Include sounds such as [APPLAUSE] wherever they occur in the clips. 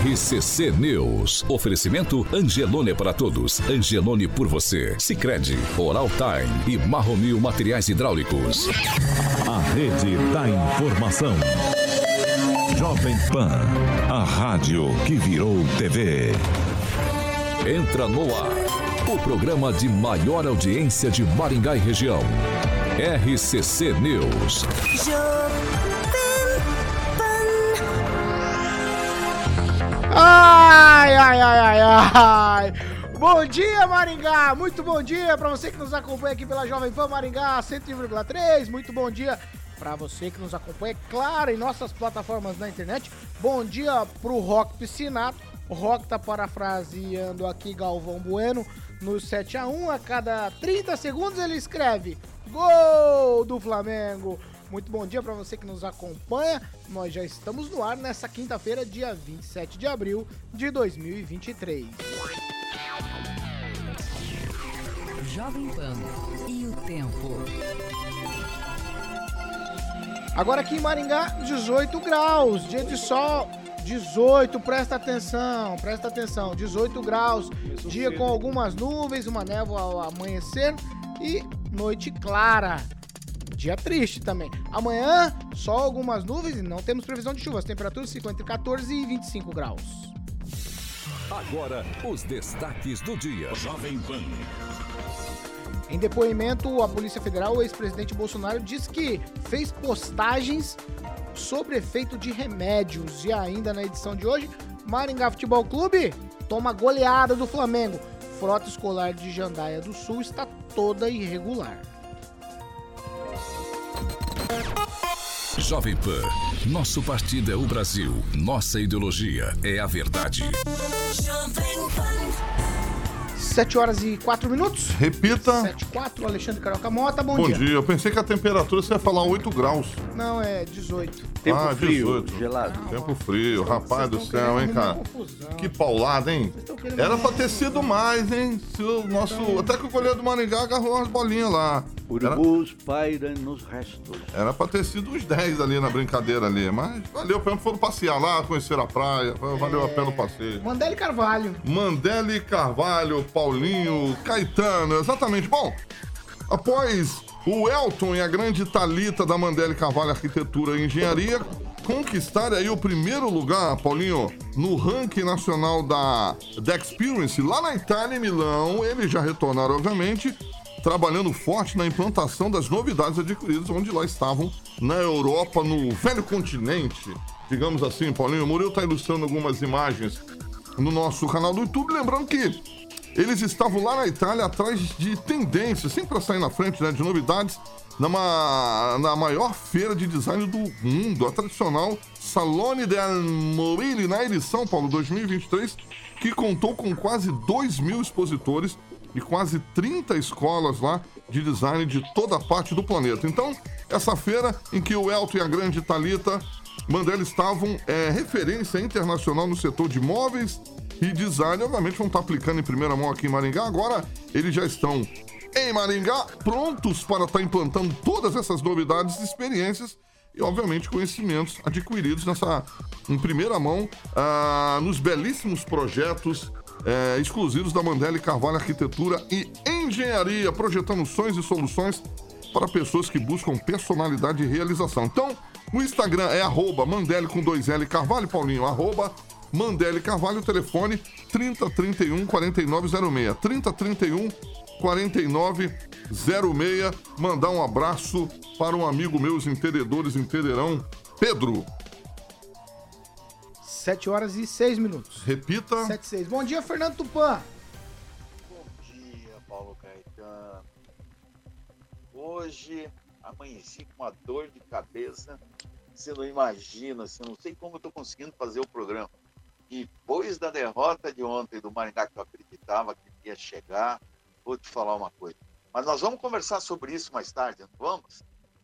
RCC News. Oferecimento Angelone para todos. Angelone por você. Sicredi, Oral Time e Marromil Materiais Hidráulicos. A rede da informação. Jovem Pan, a rádio que virou TV. Entra no ar. O programa de maior audiência de Maringá e região. RCC News. Ai, ai, ai, ai, ai. Bom dia, Maringá! Muito bom dia para você que nos acompanha aqui pela Jovem Pan Maringá 101,3. Muito bom dia para você que nos acompanha, claro, em nossas plataformas na internet. Bom dia pro Rock Piscinato. O Rock tá parafraseando aqui Galvão Bueno no 7 a 1 a cada 30 segundos ele escreve Gol do Flamengo. Muito bom dia para você que nos acompanha. Nós já estamos no ar nessa quinta-feira, dia 27 de abril de 2023. Jovem Pan e o tempo. Agora aqui em Maringá, 18 graus, dia de sol, 18, presta atenção, presta atenção, 18 graus, dia com algumas nuvens, uma névoa ao amanhecer e noite clara. Dia triste também. Amanhã, só algumas nuvens e não temos previsão de chuvas. Temperaturas ficam entre 14 e 25 graus. Agora, os destaques do dia. Jovem Pan. Em depoimento, a Polícia Federal, o ex-presidente Bolsonaro diz que fez postagens sobre efeito de remédios. E ainda na edição de hoje, Maringá Futebol Clube toma goleada do Flamengo. Frota escolar de Jandaia do Sul está toda irregular. Jovem Pan. Nosso partido é o Brasil. Nossa ideologia é a verdade. 7 horas e 4 minutos. Repita. 7 e 4, Alexandre Carioca Mota, bom, Bom dia. dia. Eu pensei que a temperatura você ia falar 8 graus. Não, é 18. Tempo Ah, frio, 18. gelado. Tempo frio, rapaz do céu, hein, cara? Que paulada, hein? Era pra ter sido mais, hein? Se o nosso. Até que o goleiro do Maringá agarrou umas bolinhas lá. Era, Urubus pairam nos restos. era pra ter sido uns 10 ali na brincadeira ali. Mas valeu, pelo menos foram passear lá, conheceram a praia. Valeu a pena o passeio. Mandele Carvalho. Mandele Carvalho, Paulinho, Caetano, exatamente. Bom, após o Elton e a grande Talita da Mandele Carvalho Arquitetura e Engenharia conquistarem aí o primeiro lugar, Paulinho, no ranking nacional da, da Experience, lá na Itália, em Milão, eles já retornaram, obviamente, trabalhando forte na implantação das novidades adquiridas, onde lá estavam na Europa, no velho continente, digamos assim, Paulinho. O Murilo está ilustrando algumas imagens no nosso canal do YouTube, lembrando que eles estavam lá na Itália atrás de tendências, sempre para sair na frente né, de novidades, numa, na maior feira de design do mundo, a tradicional Salone del Mobile, na edição, Paulo, 2023, que contou com quase 2 mil expositores e quase 30 escolas lá de design de toda a parte do planeta. Então, essa feira em que o Elton e a grande Talita Mandela estavam é, referência internacional no setor de móveis e design, obviamente vão estar aplicando em primeira mão aqui em Maringá. Agora eles já estão em Maringá, prontos para estar implantando todas essas novidades e experiências e, obviamente, conhecimentos adquiridos nessa, em primeira mão, ah, nos belíssimos projetos eh, exclusivos da Mandela Carvalho Arquitetura e Engenharia, projetando sonhos e soluções para pessoas que buscam personalidade e realização. Então, no Instagram é arroba Mandele com dois L Carvalho, Paulinho, arroba Mandele Carvalho, telefone 3031 4906. 3031 4906. Mandar um abraço para um amigo meu, os entendedores entenderão, Pedro. 7 horas e 6 minutos. Repita. 7 e 6. Bom dia, Fernando Tupan. Bom dia, Paulo Caetano. Hoje amanheci com uma dor de cabeça. Você não imagina, você não sei como eu estou conseguindo fazer o programa. Depois da derrota de ontem do Maringá, que eu acreditava que ia chegar, vou te falar uma coisa. Mas nós vamos conversar sobre isso mais tarde, não vamos?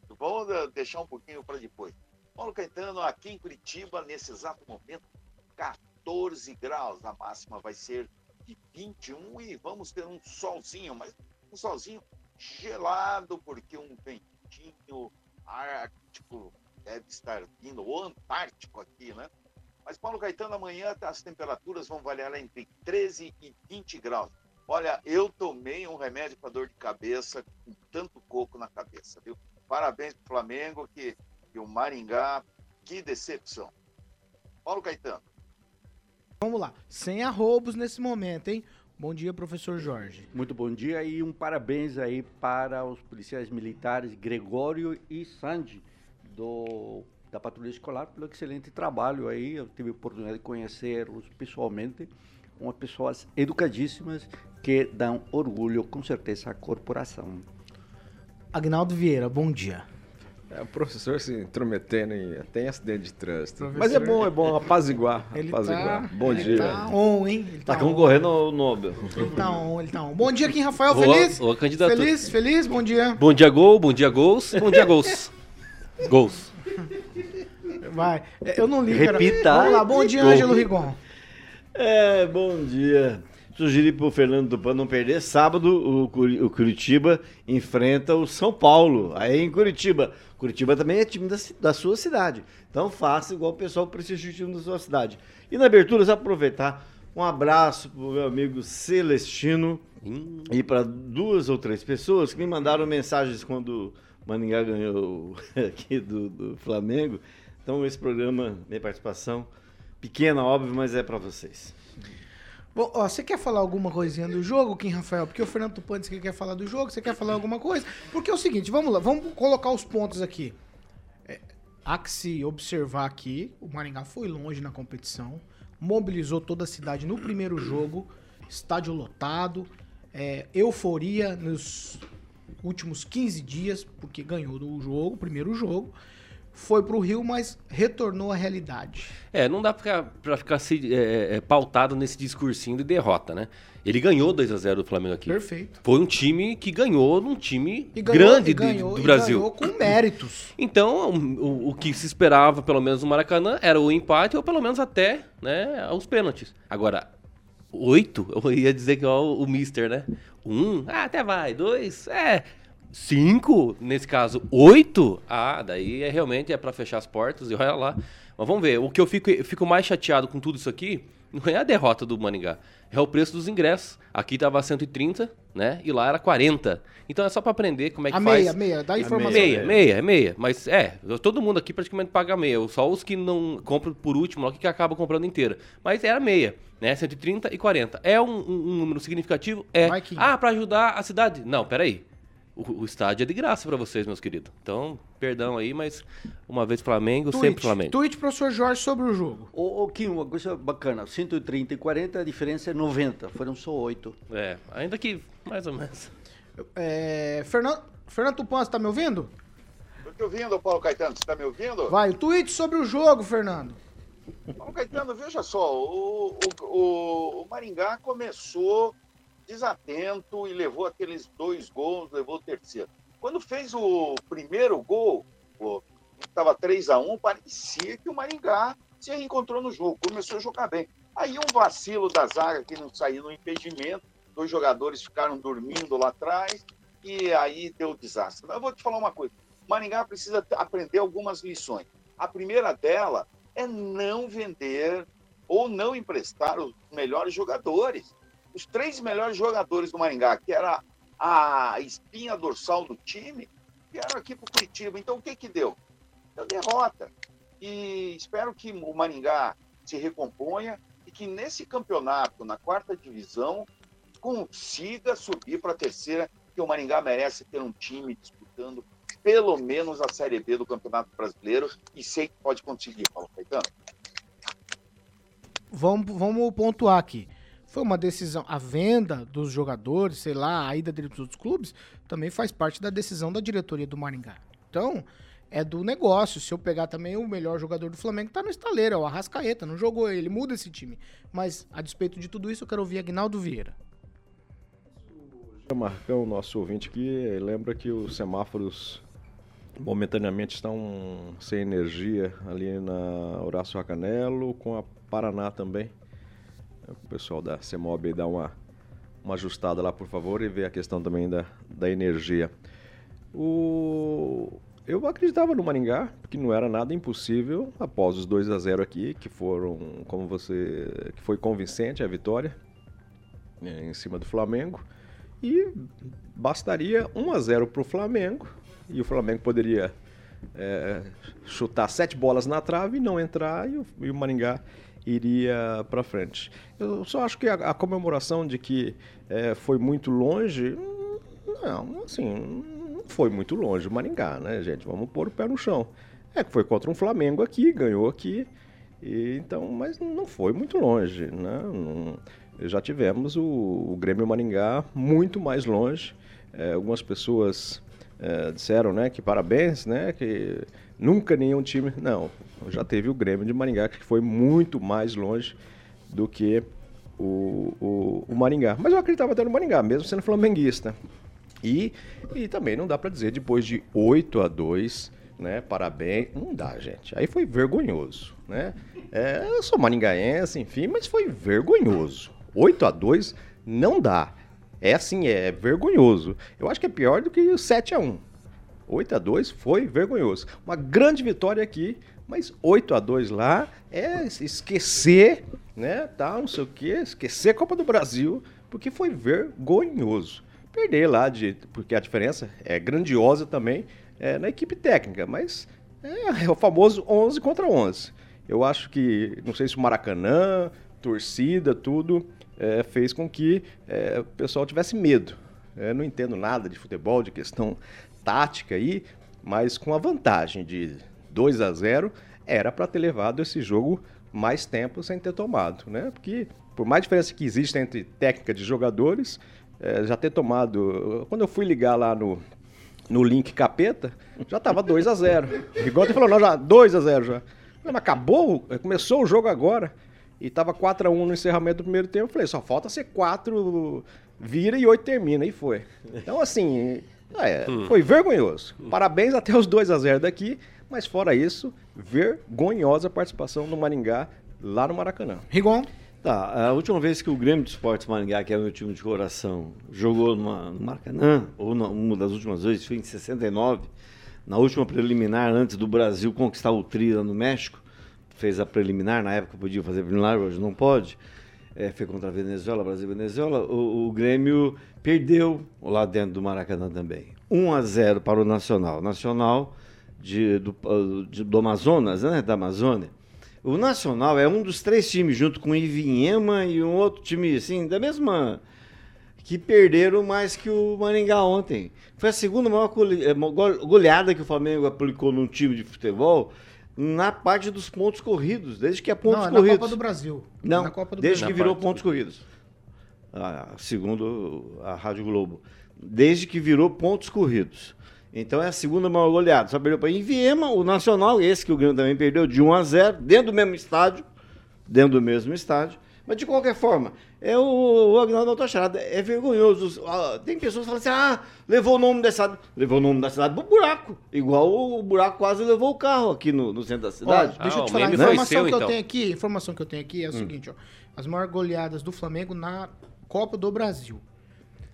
Vamos eh, deixar um pouquinho para depois. Paulo Caetano, aqui em Curitiba, nesse exato momento, 14 graus. A máxima vai ser de 21 e vamos ter um solzinho, mas um solzinho gelado, porque um ventinho ártico deve estar vindo, ou antártico aqui, né? Mas, Paulo Caetano, amanhã as temperaturas vão variar entre 13 e 20 graus. Olha, eu tomei um remédio para dor de cabeça com tanto coco na cabeça, viu? Parabéns pro Flamengo que, e o Maringá, que decepção. Paulo Caetano. Vamos lá. Sem arrobos nesse momento, hein? Bom dia, professor Jorge. Muito bom dia e um parabéns aí para os policiais militares Gregório e Sandy do, da Patrulha Escolar pelo excelente trabalho aí. Eu tive a oportunidade de conhecê-los pessoalmente. Umas pessoas educadíssimas que dão orgulho, com certeza, à corporação. Agnaldo Vieira, bom dia. É, o professor se intrometendo em tem acidente de trânsito. Professor- Mas é bom, é bom apaziguar. Ele apaziguar. tá, bom ele dia. tá on, hein? Ele Tá on. concorrendo ao Nobel. Ele tá on, ele tá on. Bom dia, Kim Rafael, Boa- feliz? boa candidatura. Feliz, feliz, bom dia. Bom dia, gol. Bom dia, gols. Bom dia, gols. [LAUGHS] gols. Vai. Eu não li, Repita. cara. Vamos lá, bom dia, Gol. Ângelo Rigon. É, bom dia. Sugeri pro Fernando Tupan não perder. Sábado, o, o Curitiba enfrenta o São Paulo, aí em Curitiba. Curitiba também é time da, da sua cidade. Então faça igual o pessoal prestigia o time da sua cidade. E na abertura, só aproveitar, um abraço pro meu amigo Celestino e para duas ou três pessoas que me mandaram mensagens quando o Maningá ganhou [LAUGHS] aqui do, do Flamengo. Então esse programa, minha participação, pequena, óbvio, mas é para vocês. Bom, ó, você quer falar alguma coisinha do jogo, Kim Rafael? Porque o Fernando Tupan disse que quer falar do jogo. Você quer falar alguma coisa? Porque é o seguinte, vamos lá, vamos colocar os pontos aqui. É, há que se observar aqui, o Maringá foi longe na competição, mobilizou toda a cidade no primeiro jogo, estádio lotado, é, euforia nos últimos 15 dias, porque ganhou do jogo, o primeiro jogo. Foi pro Rio, mas retornou à realidade. É, não dá pra ficar, se, é, é, pautado nesse discursinho de derrota, né? Ele ganhou 2 a 0 do Flamengo aqui. Perfeito. Foi um time que ganhou num time ganhou, grande de- ganhou, do e Brasil. ganhou com méritos. [CLEARS THROAT] Então, o, o- o que se esperava, pelo menos no Maracanã, era o empate ou pelo menos até né, os pênaltis. Agora, oito, [LAUGHS] eu ia dizer igual o Mister, né? Um, ah, até vai. Dois, é. Cinco, nesse caso, oito, ah, daí é realmente é para fechar as portas e olha lá. Mas vamos ver, o que eu fico, eu fico mais chateado com tudo isso aqui não é a derrota do Maningá, é o preço dos ingressos. Aqui tava 130, né? E lá era 40. Então é só para aprender como é que A faz. meia, meia, dá informação. Meia, meia, é meia. Mas é, todo mundo aqui praticamente paga meia. Só os que não compram por último, que acabam comprando inteira. Mas era meia, né? 130 e 40. É um, um- um número significativo? É. Ah, pra ajudar a cidade? Não, peraí. O, o estádio é de graça pra vocês, meus queridos. Então, perdão aí, mas uma vez Flamengo, sempre Tweet, Flamengo. tweet, professor Jorge, sobre o jogo. Ô, ô Kim, uma coisa bacana, 130 e 40, a diferença é 90, foram só 8. É, ainda que mais ou menos. É, Fernando, Fernando Tupan, você tá me ouvindo? Tô te ouvindo, Paulo Caetano. Você tá me ouvindo? Vai, o tweet sobre o jogo, Fernando. Paulo Caetano, veja só, o, o, o- o Maringá começou desatento e levou aqueles dois gols, levou o terceiro. Quando fez o primeiro gol, estava 3 a 1 parecia que o Maringá se reencontrou no jogo, começou a jogar bem. Aí um vacilo da zaga que não saiu no impedimento, dois jogadores ficaram dormindo lá atrás e aí deu desastre. Eu vou te falar uma coisa, Maringá precisa aprender algumas lições. A primeira dela é não vender ou não emprestar os melhores jogadores. Os três melhores jogadores do Maringá, que era a espinha dorsal do time, vieram aqui para o Curitiba. Então, o que que deu? Deu derrota. E espero que o Maringá se recomponha e que nesse campeonato, na quarta divisão, consiga subir para a terceira, que o Maringá merece ter um time disputando pelo menos a Série B do Campeonato Brasileiro e sei que pode conseguir, Paulo Caetano. Vamos, vamos pontuar aqui. Foi uma decisão. A venda dos jogadores, sei lá, a ida dele para outros clubes, também faz parte da decisão da diretoria do Maringá. Então, é do negócio. Se eu pegar também o melhor jogador do Flamengo, tá no estaleiro, é o Arrascaeta. Não jogou ele, muda esse time. Mas, a despeito de tudo isso, eu quero ouvir Agnaldo Vieira. Marcão, nosso ouvinte aqui, lembra que os semáforos momentaneamente estão sem energia ali na Horácio Racanelo, com a Paraná também. O pessoal da CEMOB dá uma, uma ajustada lá, por favor, e ver a questão também da, da energia. O... eu acreditava no Maringá, que não era nada impossível após os 2 a 0 aqui, que foram, como você, que foi convincente a vitória né, em cima do Flamengo. E bastaria 1 a 0 para o Flamengo e o Flamengo poderia é, chutar sete bolas na trave e não entrar e o, e o Maringá iria para frente. Eu só acho que a, a comemoração de que é, foi muito longe, não, assim, não foi muito longe o Maringá, né, gente? Vamos pôr o pé no chão. É que foi contra um Flamengo aqui, ganhou aqui, e, então, mas não foi muito longe, né? Não, já tivemos o, o Grêmio Maringá muito mais longe. É, algumas pessoas é, disseram, né, que parabéns, né, que nunca nenhum time, não, já teve o Grêmio de Maringá que foi muito mais longe do que o, o, o Maringá. Mas eu acreditava até no Maringá, mesmo sendo flamenguista. E, e também não dá para dizer depois de 8 a 2, né, parabéns, não dá, gente. Aí foi vergonhoso, né? É, eu sou maringaense, enfim, mas foi vergonhoso. 8 a 2 não dá. É assim, é vergonhoso. Eu acho que é pior do que o 7 a 1 8 a 2 foi vergonhoso. Uma grande vitória aqui, mas 8 a 2 lá é esquecer, né? Tá, não sei o quê, esquecer a Copa do Brasil, porque foi vergonhoso. Perder lá, de, porque a diferença é grandiosa também é, na equipe técnica, mas é, é o famoso 11 contra 11. Eu acho que, não sei se o Maracanã, torcida, tudo, é, fez com que é, o pessoal tivesse medo. Eu não entendo nada de futebol, de questão tática aí, mas com a vantagem de 2 a 0 era para ter levado esse jogo mais tempo sem ter tomado, né? Porque por mais diferença que existe entre técnica de jogadores, é, já ter tomado. Quando eu fui ligar lá no, no link capeta, já estava 2 a 0 Igual você falou, não, já 2 a 0 já. Mas acabou, começou o jogo agora. E tava 4 a 1 no encerramento do primeiro tempo. Eu falei, só falta ser 4 vira e 8 termina. E foi. Então, assim, é, hum. foi vergonhoso. Parabéns até os 2 a 0 daqui. Mas fora isso, vergonhosa participação do Maringá lá no Maracanã. Rigon. Tá, a última vez que o Grêmio de Esportes Maringá, que é o meu time de coração, jogou numa, no Maracanã, ou na, uma das últimas vezes, foi em 69, na última preliminar, antes do Brasil conquistar o Tri lá no México, fez a preliminar, na época podia fazer preliminar, hoje não pode. É, foi contra a Venezuela, Brasil e Venezuela. O, o, Grêmio perdeu lá dentro do Maracanã também. 1 a 0 para o Nacional. Nacional de, do, de, do Amazonas, né? Da Amazônia. O Nacional é um dos três times, junto com o Ivinhema e um outro time, assim, da mesma. que perderam mais que o Maringá ontem. Foi a segunda maior é, goleada que o Flamengo aplicou num time de futebol na parte dos pontos corridos, desde que é pontos Não, é corridos. na Copa do Brasil. Não, na Copa do desde Brasil. que virou pontos corridos. Ah, segundo a Rádio Globo. Desde que virou pontos corridos. Então é a segunda maior goleada. Só perdeu para Inviema, o Nacional, esse que o Grêmio também perdeu de 1 a 0, dentro do mesmo estádio, dentro do mesmo estádio. Mas de qualquer forma, é o, o Agnaldo Autocharada. É vergonhoso. Tem pessoas que falam assim: ah, levou o nome da cidade. Levou o nome da cidade pro buraco. Igual o, buraco quase levou o carro aqui no, no centro da cidade. Ó, deixa ah, eu te falar, a informação que eu então. tenho aqui, informação que eu tenho aqui é o hum. seguinte, ó. As maiores goleadas do Flamengo na Copa do Brasil.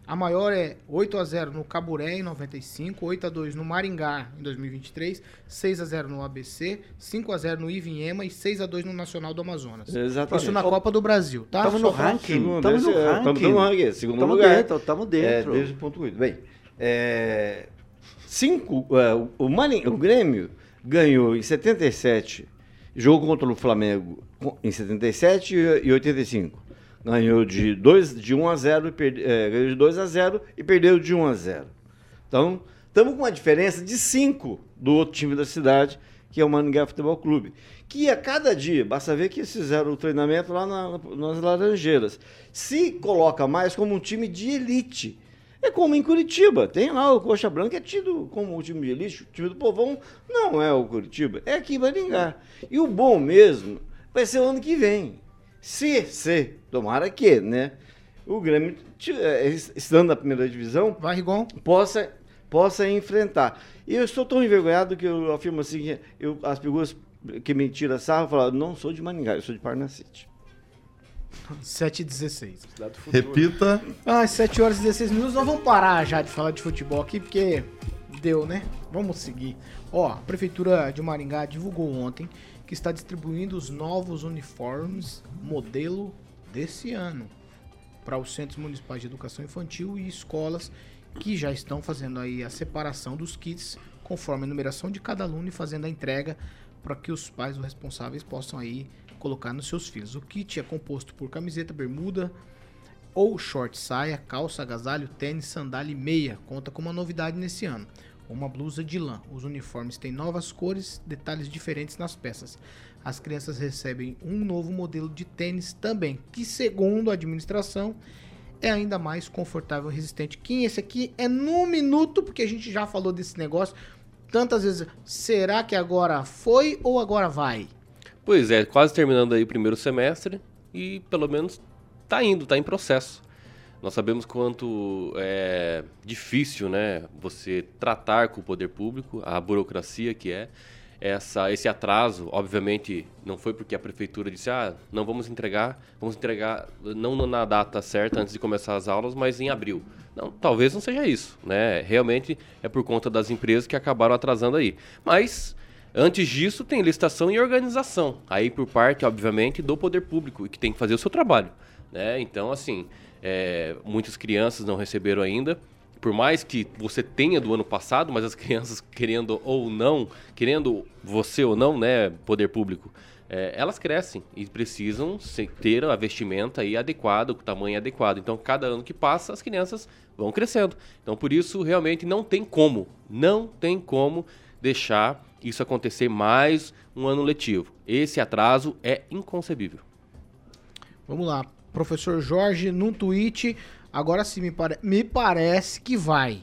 A maior é 8 a 0 no Caburé em 95, 8 a 2 no Maringá em 2023, 6 a 0 no ABC, 5 a 0 no Ivinhema e 6 a 2 no Nacional do Amazonas. Exatamente. Isso na Copa do Brasil, tá? Estamos no ranking. Estamos no ranking. Estamos no ranking. Segundo tamo lugar. Dentro, estamos dentro. É, desde o ponto 8. Bem, é, cinco, é, o, Maring, o Grêmio ganhou em 77, jogou contra o Flamengo em 77 e 85 ganhou de, 2, de 1 a 0 e perde, é, de 2 a 0 e perdeu de 1 a 0. Então, estamos com uma diferença de 5 do outro time da cidade, que é o Maringá Futebol Clube. Que a cada dia, basta ver que eles fizeram o treinamento lá na, nas Laranjeiras, se coloca mais como um time de elite. É como em Curitiba, tem lá o Coxa Branca, é tido como o time de elite, o time do povão não é o Curitiba, é aqui em Maringá. E o bom mesmo vai ser o ano que vem. Se, se, tomara que, né? O Grêmio, é, estando na primeira divisão, Vai, Rigon. possa, possa enfrentar. E eu estou tão envergonhado que eu afirmo assim, eu, as pessoas que me tiram sarro falam, não sou de Maningá, eu sou de Parnacite. [LAUGHS] 7 e 16. Repita. Ah, 7 horas e 16 minutos. Nós vamos parar já de falar de futebol aqui, porque deu, né? Vamos seguir. Ó, a Prefeitura de Maringá divulgou ontem que está distribuindo os novos uniformes modelo desse ano para os centros municipais de educação infantil e escolas que já estão fazendo aí a separação dos kits conforme a numeração de cada aluno e fazendo a entrega para que os pais ou responsáveis possam aí colocar nos seus filhos. O kit é composto por camiseta, bermuda ou short saia, calça, agasalho, tênis, sandália e meia. Conta com uma novidade nesse ano. Uma blusa de lã. Os uniformes têm novas cores, detalhes diferentes nas peças. As crianças recebem um novo modelo de tênis também, que segundo a administração é ainda mais confortável e resistente. Kim, esse aqui é no minuto, porque a gente já falou desse negócio tantas vezes. Será que agora foi ou agora vai? Pois é, quase terminando aí o primeiro semestre e pelo menos tá indo, tá em processo. Nós sabemos quanto é difícil, né, você tratar com o poder público, a burocracia que é essa, esse atraso, obviamente, não foi porque a prefeitura disse, ah, não vamos entregar, vamos entregar não na data certa antes de começar as aulas, mas em abril. Não, talvez não seja isso, né? Realmente é por conta das empresas que acabaram atrasando aí. Mas antes disso tem licitação e organização, aí por parte, obviamente, do poder público, que tem que fazer o seu trabalho, né? Então, assim, é, muitas crianças não receberam ainda por mais que você tenha do ano passado, mas as [LAUGHS] crianças querendo ou não, querendo você ou não, né, poder público, é, elas crescem e precisam ter a vestimenta aí adequada, o tamanho adequado. Então, cada ano que passa, as crianças vão crescendo. Então, por isso, realmente não tem como, não tem como deixar isso acontecer mais um ano letivo. Esse atraso é inconcebível. Vamos lá, professor Jorge, num tweet, Agora sim, me, pare... me parece que vai.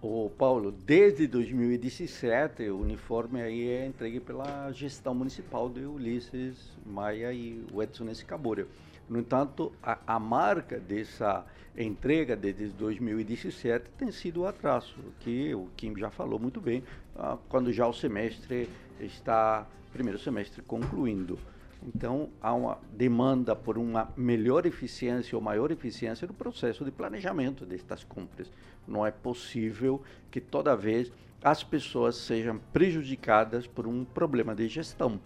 O Paulo, desde 2017, o uniforme aí é entregue pela gestão municipal de Ulisses Maia e o Edson Escabora. No entanto, a, a, marca dessa entrega desde 2017 tem sido o atraso, que o Kim já falou muito bem, ah, quando já o semestre está, primeiro semestre concluindo. Então, há uma demanda por uma melhor eficiência ou maior eficiência no processo de planejamento destas compras. Não é possível que toda vez as pessoas sejam prejudicadas por um problema de gestão.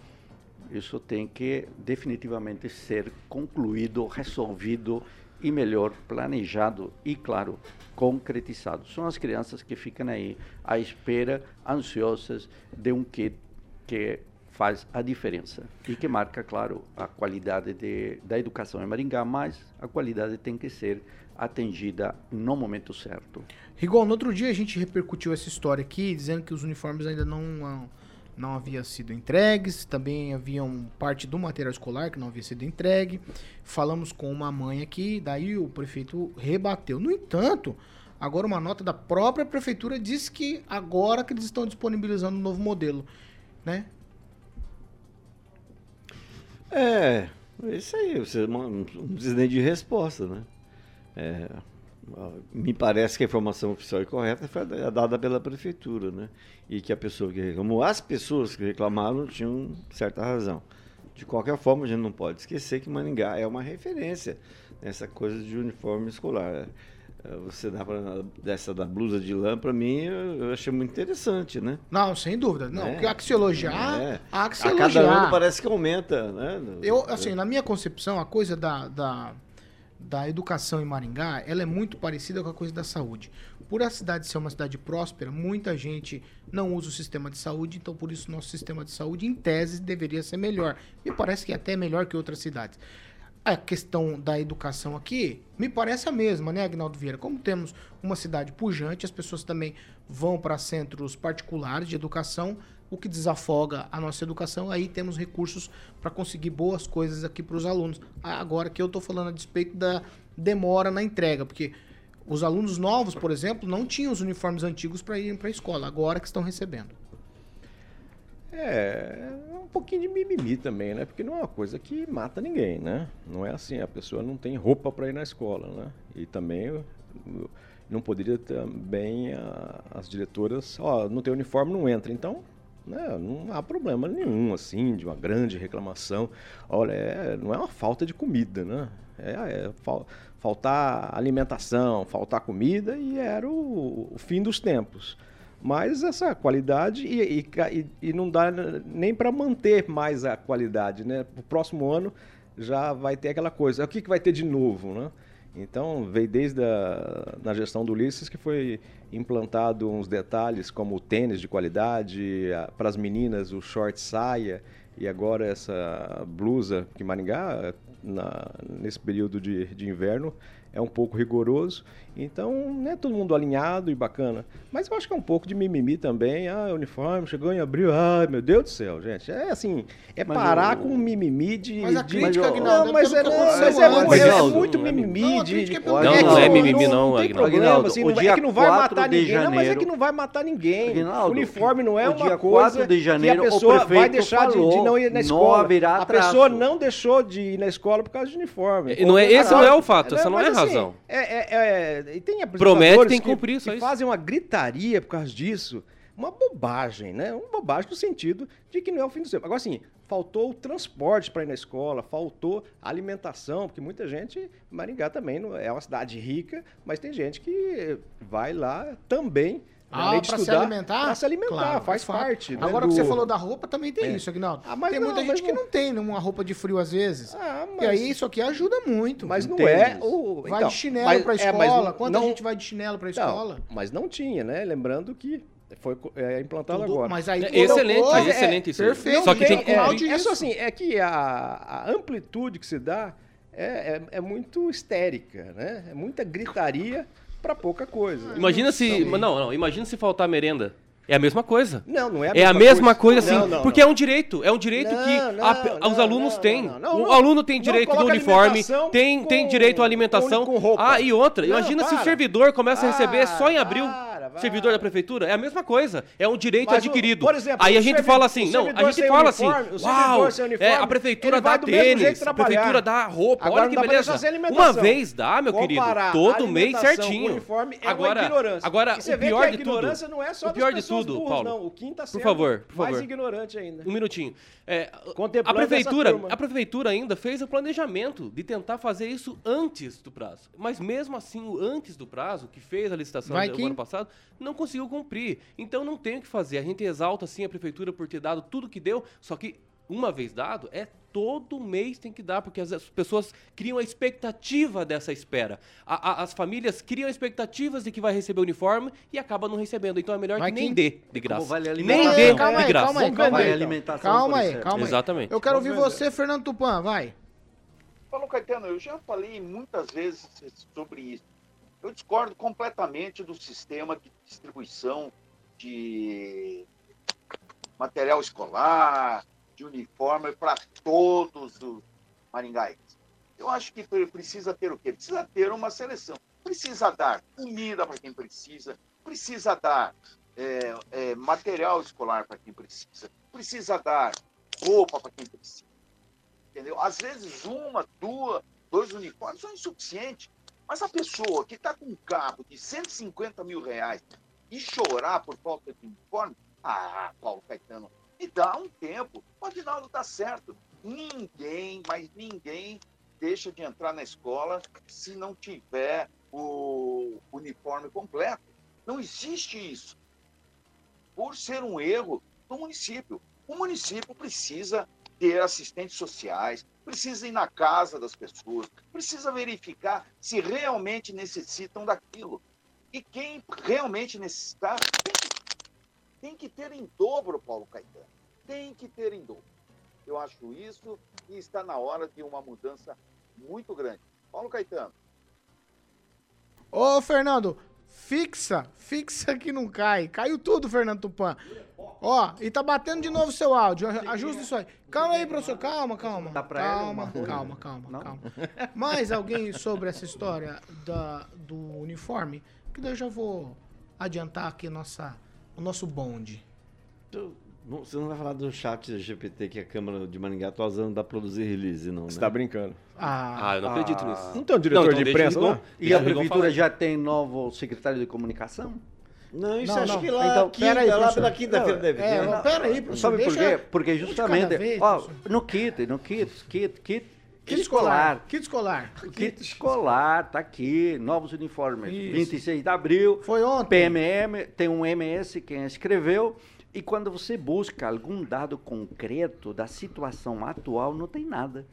Isso tem que definitivamente ser concluído, resolvido e melhor planejado e, claro, concretizado. São as crianças que ficam aí à espera, ansiosas de um kit que faz a diferença e que marca, claro, a qualidade de, da educação em Maringá, mas a qualidade tem que ser atendida no momento certo. Rigon, no outro dia a gente repercutiu essa história aqui, dizendo que os uniformes ainda não, não, não haviam sido entregues, também haviam parte do material escolar que não havia sido entregue. Falamos com uma mãe aqui, daí o prefeito rebateu. No entanto, agora uma nota da própria prefeitura diz que agora que eles estão disponibilizando um novo modelo, né? É, isso aí, você não precisa de resposta, né? É, me parece que a informação oficial e correta foi dada pela prefeitura, né? E que a pessoa que reclamou, as pessoas que reclamaram tinham certa razão. De qualquer forma, a gente não pode esquecer que Maningá é uma referência nessa coisa de uniforme escolar. É, você dá pra, dessa da blusa de lã, para mim, eu achei muito interessante, né? Não, sem dúvida. Não, é. há que se elogiar, é. há que se a elogiar. cada ano parece que aumenta, né? Eu, assim, na minha concepção, a coisa da, da, da educação em Maringá, ela é muito parecida com a coisa da saúde. Por a cidade ser uma cidade próspera, muita gente não usa o sistema de saúde, então por isso nosso sistema de saúde, em tese, deveria ser melhor. Me parece que é até melhor que outras cidades a questão da educação aqui me parece a mesma, né, Agnaldo Vieira? Como temos uma cidade pujante, as pessoas também vão para centros particulares de educação, o que desafoga a nossa educação, aí temos recursos para conseguir boas coisas aqui para os alunos. Agora que eu estou falando a despeito da demora na entrega, porque os alunos novos, por exemplo, não tinham os uniformes antigos para irem para a escola, agora que estão recebendo. É, um pouquinho de mimimi também, né? Porque não é uma coisa que mata ninguém, né? Não é assim, a pessoa não tem roupa para ir na escola, né? E também não poderia também a, as diretoras, ó, não tem uniforme, não entra. Então, né, não há problema nenhum, assim, de uma grande reclamação. Olha, é, não é uma falta de comida, né? É, é fal, faltar alimentação, faltar comida e era o, o fim dos tempos. Mas essa qualidade e, e e não dá nem para manter mais a qualidade, né? O próximo ano já vai ter aquela coisa. O que, que vai ter de novo, né? Então, veio desde a na gestão do Ulisses que foi implantado uns detalhes como o tênis de qualidade, para as meninas o short saia e agora essa blusa que Maringá, na- nesse período de, de inverno, é um pouco rigoroso. Então, não é todo mundo alinhado e bacana. Mas eu acho que é um pouco de mimimi também. Ah, uniforme chegou em abril. Ai, meu Deus do céu, gente. É assim, é Mas parar o- com mimimi de... Mas a de- crítica, Aguinaldo, Não, mas é, que não, mas é, é muito não é mimimi Não, a de... crítica é de- pelo é. Não é mimimi, não, Não tem Aguinaldo. problema, assim, não, é que não vai o dia matar 4 de ninguém. Não, mas é janeiro- que não vai matar ninguém. Aguinaldo, Uniforme não é o uma dia coisa 4 de janeiro, que a pessoa vai deixar de, de falou, não ir na não escola. a pessoa não deixou de ir na escola por causa de uniforme. Não é- esse não é o fato, É, essa não é a assim, razão. É, é, é, e tem Promete, tem que cumprir, só que isso. fazem uma gritaria por causa disso. Uma bobagem, né? Uma bobagem no sentido de que não é o fim do tempo. Agora, assim, faltou o transporte para ir na escola, faltou a alimentação, porque muita gente, Maringá também não é uma cidade rica, mas tem gente que vai lá também, Ah, além de pra se estudar, alimentar? Pra se alimentar, Claro, faz é fato. parte. né, Agora do- que você falou da roupa, também tem É. isso, Aguinaldo. Ah, mas tem não, muita mas gente que não- tem uma roupa de frio às vezes. Ah, E mas- aí isso aqui ajuda muito. Mas não é o. Vai então, de chinelo mas- pra é, escola. não- Quanta não- gente vai de chinelo pra não, escola? mas não tinha, né? Lembrando que foi é, implantado Tudo- agora. Mas aí É colocou- excelente, é, excelente isso. Perfeito. Só que tem tem que é, cumprir. é só isso. assim, é que a, a amplitude que se dá é, é, é muito histérica, né? É muita gritaria pra pouca coisa. Imagina se. Não, não, imagina se faltar merenda. É a mesma coisa. Não, não é a É a mesma coisa, assim, Não, não, porque não. é um direito, é um direito que a- os alunos têm. o aluno tem direito do uniforme, tem, tem com- direito à alimentação. com- com roupa. Ah, e outra, imagina se o para. servidor começa a receber só em Para, abril. para, servidor da prefeitura, é a mesma coisa, é um direito Mas o- adquirido. por exemplo, Aí a o gente fala assim, o não, a gente fala assim, uniforme, o uau, é, a prefeitura dá tênis, a prefeitura dá roupa, Agora olha que beleza. Uma vez dá, meu querido, todo mês certinho. é agora, agora o vê pior de tudo, ignorância não é só o pior de tudo, burras, Paulo, não. O Kim tá por favor, por mais favor. ignorante ainda. Um minutinho. É, a prefeitura, a prefeitura ainda fez o planejamento de tentar fazer isso antes do prazo. Mas mesmo assim, o antes do prazo, que fez a licitação Vai do que- ano passado, não conseguiu cumprir. Então não tem o que fazer. A gente exalta sim a prefeitura por ter dado tudo que deu, só que uma vez dado, é todo mês tem que dar, porque as as pessoas criam a expectativa dessa espera. A- a- as famílias criam expectativas de que vai receber o uniforme e acaba não recebendo. Então é melhor que nem dê de graça. vale nem dê calma de aí, graça. calma aí, calma aí. então. Calma por aí, calma aí. Exatamente. Eu quero ouvir você, Fernando Tupan, vai. Paulo Caetano, eu já falei muitas vezes sobre isso. Eu discordo completamente do sistema de distribuição de material escolar, de uniforme para todos os maringaenses. Eu acho que pre- precisa ter o quê? Precisa ter uma seleção. Precisa dar comida para quem precisa, precisa dar é, é, material escolar para quem precisa, precisa dar roupa para quem precisa entendeu? Às vezes uma, duas, dois uniformes são insuficientes. Mas a pessoa que está com um carro de 150 mil reais e chorar por falta de uniforme, ah, Paulo Caetano, me dá um tempo. O Aguinaldo está certo. Ninguém, mas ninguém deixa de entrar na escola se não tiver o uniforme completo. Não existe isso. Por ser um erro do município. O município precisa ter assistentes sociais, precisa ir na casa das pessoas, precisa verificar se realmente necessitam daquilo. E quem realmente necessitar tem tem que ter em dobro, Paulo Caetano. Tem que ter em dobro. Eu acho isso e está na hora de uma mudança muito grande. Paulo Caetano. Ô, Fernando, fixa, fixa que não cai. Caiu tudo, Fernando Tupan. Ó, e tá batendo de novo o seu áudio. Ajusta isso aí. Calma aí, professor. Calma, calma. Dá pra ele calma, calma, calma, Não? calma. Mais alguém sobre essa história da, do uniforme? Que daí eu já vou adiantar aqui nossa, o nosso bonde. Não- Você não vai falar do chat GPT que a Câmara de Maringá está usando para produzir release, não, Você né? tá brincando. Ah, Ah, eu não acredito nisso. Não tem um diretor Não, então de imprensa o Rigon- lá? E a prefeitura já tem novo secretário de comunicação? Não, isso Não, acho não. que lá, Então, quinta, aí, lá pela quinta-feira Não, deve é, ter. pera aí, professor, Sabe por quê? Porque justamente, vez, ó, no kit, no kit, kit, kit, Kit escolar. Kit escolar. Kit escolar, tá aqui, novos uniformes. Isso. 26 de abril. Foi ontem. PMM, tem um MS quem escreveu. E quando você busca algum dado concreto da situação atual, não tem nada.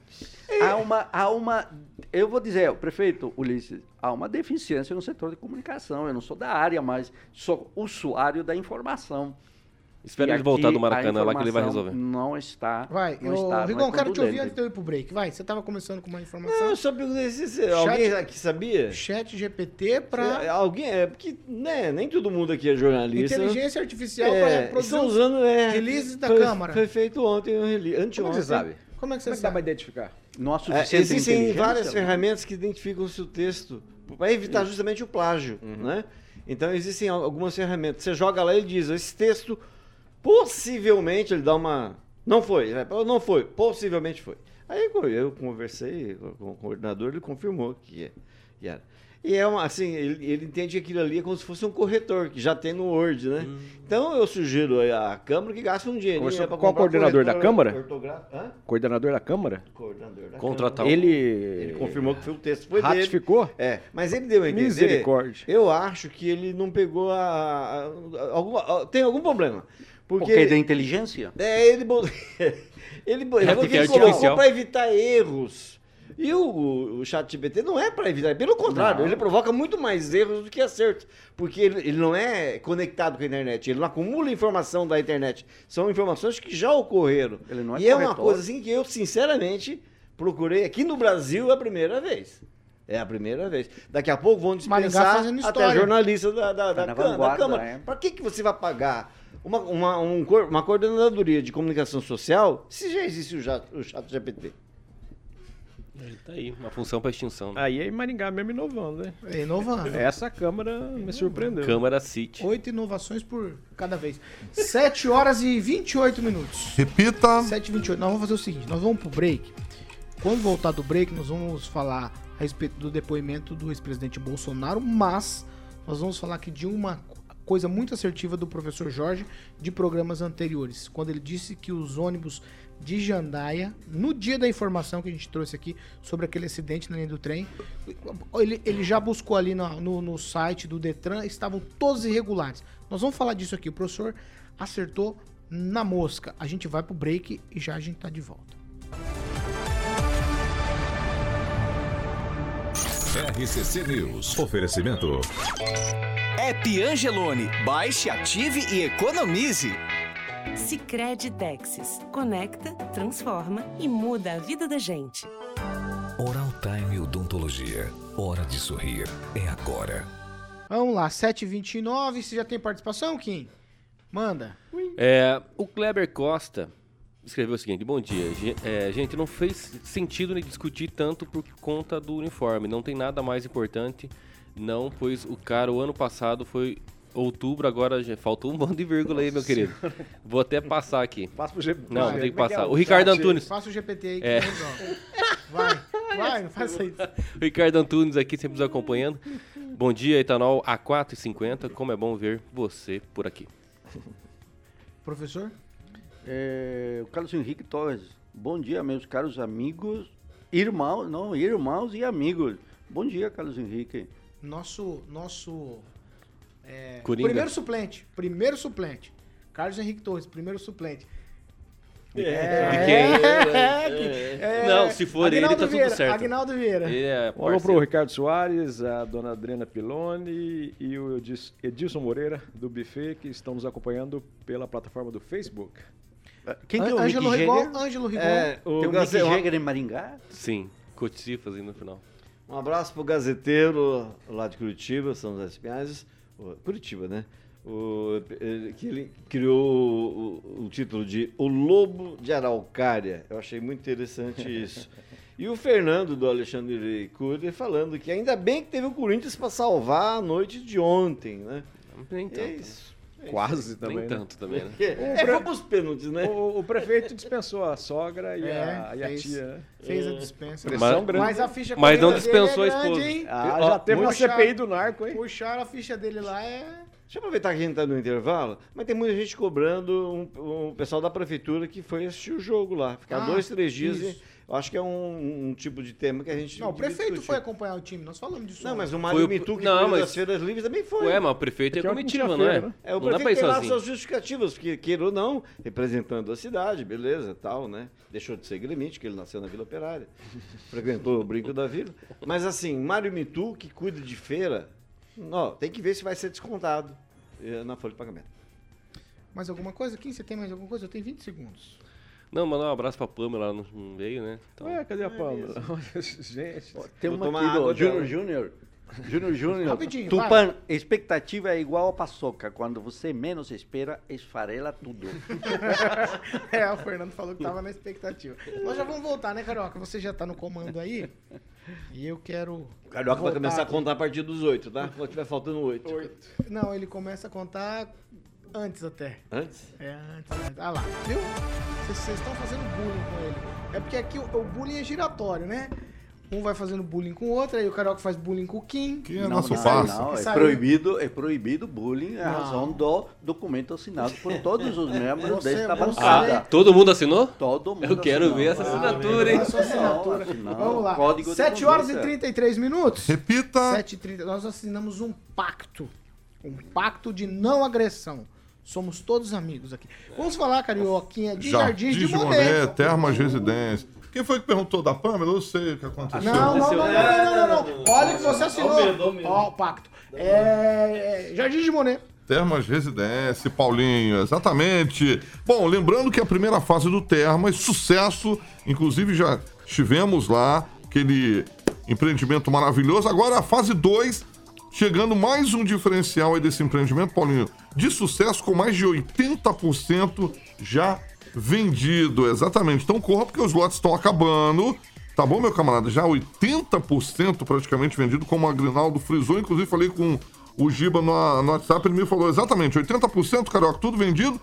Há uma, há uma, eu vou dizer, prefeito Ulisses, há uma deficiência no setor de comunicação. Eu não sou da área, mas sou usuário da informação. Espera E ele voltar do Maracanã lá que ele vai resolver. Não está. Vai, não eu, está, não é Rigon, quero te ouvir antes de eu ir pro break. Vai, você tava começando com uma Não, informação. eu só perguntei se se alguém aqui sabia. Chat GPT pra É, Alguém, é porque né, nem todo mundo aqui é jornalista. inteligência artificial é, pra estão produzir. usando é, releases da foi, Câmara. Foi feito ontem release, anteontem. Como você sabe? Como é que você Como é que dá sabe? identificar? Não há É, existem várias ferramentas que identificam o seu texto para evitar justamente o plágio, né? Então existem al- algumas ferramentas. Você joga lá e diz: esse texto possivelmente ele dá uma não foi, não foi, possivelmente foi. Aí eu- conversei com o coordenador, ele confirmou que é- que era. E é uma, assim, ele, ele entende que aquilo ali é como se fosse um corretor, que já tem no Word, né? Então eu sugiro aí à Câmara que gaste um dinheiro. Conversou qual coordenador da Câmara? Hã? Coordenador da Câmara? Coordenador da Contratar Câmara. Ele, Ele confirmou que foi o texto foi dele. ratificou? É, mas ele deu a entender. Misericórdia. Eu acho que ele não pegou a, a- a- a- tem algum problema. Porque Porque da inteligência? é, ele [LAUGHS] ele, ele, É, é ele colocou para evitar erros. E o, o chat GPT não é para evitar, pelo contrário, ele provoca muito mais erros do que acertos. Porque ele, ele não é conectado com a internet, ele não acumula informação da internet. São informações que já ocorreram. Ele não é e é uma corretor. coisa assim que eu, sinceramente, procurei. Aqui no Brasil é a primeira vez. É a primeira vez. Daqui a pouco vão Maringá dispensar até jornalista da, da, da, na Câmara- da Câmara. é. Para que, que você vai pagar uma, uma, um uma coordenadoria de comunicação social se já existe o chat, o chat GPT? Tá aí, uma função para extinção. né? Aí é Maringá mesmo inovando, né? É inovando. Essa Câmara me surpreendeu. Câmara City. Oito inovações por cada vez. 7 horas e 28 minutos. Repita. 7 e 28. Nós vamos fazer o seguinte, nós vamos pro break. Quando voltar do break, nós vamos falar a respeito do depoimento do ex-presidente Bolsonaro, mas nós vamos falar aqui de uma coisa muito assertiva do professor Jorge de programas anteriores, quando ele disse que os ônibus de Jandaia, no dia da informação que a gente trouxe aqui sobre aquele acidente na linha do trem, ele, ele já buscou ali no, no, no site do Detran, estavam todos irregulares. Nós vamos falar disso aqui. O professor acertou na mosca. A gente vai pro break e já a gente tá de volta. RCC News. Oferecimento. App Angelone. Baixe, ative e economize. Sicredi Texas. Conecta, transforma e muda a vida da gente. Oral Time Odontologia. Hora de sorrir. É agora. Vamos lá, 7h29. Você já tem participação, Kim? Manda. É, o Kleber Costa escreveu o seguinte: Bom dia. É, gente, não fez sentido nem discutir tanto por conta do uniforme. Não tem nada mais importante, não, pois o cara, o ano passado foi outubro, agora já faltou um bando de vírgula aí, meu querido. Vou até passar aqui. Passa pro GPT. Não, tem que é é passar. o O Ricardo chat? Antunes. Faça o GPT aí que É. resolve. Vai, vai, não faça isso. [LAUGHS] O Ricardo Antunes aqui sempre nos acompanhando. Bom dia, Etanol A450. Como é bom ver você por aqui. Professor? É, o Carlos Henrique Torres. Bom dia, meus caros amigos, irmãos, não, irmãos e amigos. Bom dia, Carlos Henrique. Nosso, nosso é, primeiro suplente, primeiro suplente. Carlos Henrique Torres, primeiro suplente. De quem? É, que- é, Não, se for ele, Aguinaldo tá tudo Vieira, certo. Aguinaldo Vieira. Ele é alô pro. Ricardo Soares, a dona Adriana Piloni e o Edilson Moreira do Buffet que estão nos acompanhando pela plataforma do Facebook. Quem que é o Ângelo Mick Jagger? Ângelo Rigon. É, o Tem o Mick Gaze- Jagger em Maringá? Sim, Coticifas aí no final. Um abraço pro gazeteiro lá de Curitiba, São José Pinhais, Curitiba, né? O, ele- que ele criou o, o- título de O Lobo de Araucária. Eu achei muito interessante [LAUGHS] isso. E o Fernando do Alexandre Cury falando que ainda bem que teve o Corinthians para salvar a noite de ontem, né? Nem É tanto. isso. Quase também. Nem né? tanto também, né? [LAUGHS] É, é, foi pros pênaltis, né? O, o prefeito dispensou a sogra e, É, a, e a fez. tia. né? Fez a dispensa. Pressão Mas- grande. Mas a ficha Mas não dispensou é a esposa. grande, hein? Ah, Ó, já teve uma CPI do narco, hein? Puxaram a ficha dele lá, é... Deixa eu aproveitar que a gente tá no intervalo, mas tem muita gente cobrando um, um pessoal da prefeitura que foi assistir o jogo lá. Ficar Ah, dois, três dias. isso. e- eu acho que é um, um tipo de tema que a gente. Não, o prefeito discutir. foi acompanhar o time, nós falamos disso. Não, mas o Mário Mitu, que não, cuida mas- das feiras livres, também foi. Ué, mas o prefeito é, É comitiva, não é? né? É, o não prefeito tem lá sozinho. suas justificativas, que queira ou não, representando a cidade, beleza, tal, né? Deixou de ser gremite, que ele nasceu na Vila Operária, [LAUGHS] frequentou o Brinco da Vila. Mas assim, Mário Mitu, que cuida de feira, ó, tem que ver se vai ser descontado eh, na folha de pagamento. Mais alguma coisa? Kim, você tem mais alguma coisa? Eu tenho 20 segundos. Não, mandar um abraço pra Pamela, ela não- não veio, né? Então, Ué, cadê a Pâmela? [LAUGHS] Gente. Tem uma aqui do Júnior. Júnior. Júnior Júnior. Rapidinho, Tupan, expectativa é igual a paçoca. Quando você menos espera, esfarela tudo. [LAUGHS] É, o Fernando falou que tava na expectativa. Nós já vamos voltar, né, Carioca? Você já tá no comando aí. E eu quero. O Carioca vai começar a aqui. contar a partir dos oito, tá? Quando tiver faltando oito. Não, ele começa a contar antes até. Antes? É, antes, antes. Ah lá, viu? Vocês estão fazendo bullying com ele. É porque aqui o, o bullying é giratório, né? Um vai fazendo bullying com o outro, aí o Carioca faz bullying com o Kim. Que é Não, nosso não, não, é proibido, é proibido bullying a Não. razão do documento assinado por todos os membros Você- desta bancada. Ah, todo mundo assinou? Todo mundo Eu quero assinou. ver essa Ah, assinatura, hein? A sua assinatura. Não, Vamos lá. código de 7 horas e conduta. 33 minutos. Repita. 7h30. Nós assinamos um pacto. Um pacto de não agressão. Somos todos amigos aqui. Vamos falar, Carioquinha, de Jardins de Monet. Termas Residência. Quem foi que perguntou da Pâmela? Eu sei o que aconteceu. Não, não, não, não, não, não, não. Olha que você assinou. Ó, o pacto. É, é, Jardim de Monet. Termas Residência, Paulinho, exatamente. Bom, lembrando que a primeira fase do Termas, sucesso, inclusive já estivemos lá, aquele empreendimento maravilhoso. Agora a fase 2, chegando mais um diferencial aí desse empreendimento, Paulinho, de sucesso com mais de 80% já vendido, exatamente. Então corra porque os lotes estão acabando. Tá bom, meu camarada? Já 80% praticamente vendido, como a Grinaldo frisou. Inclusive, falei com o Giba no, no WhatsApp, ele me falou exatamente: 80% carioca, tudo vendido.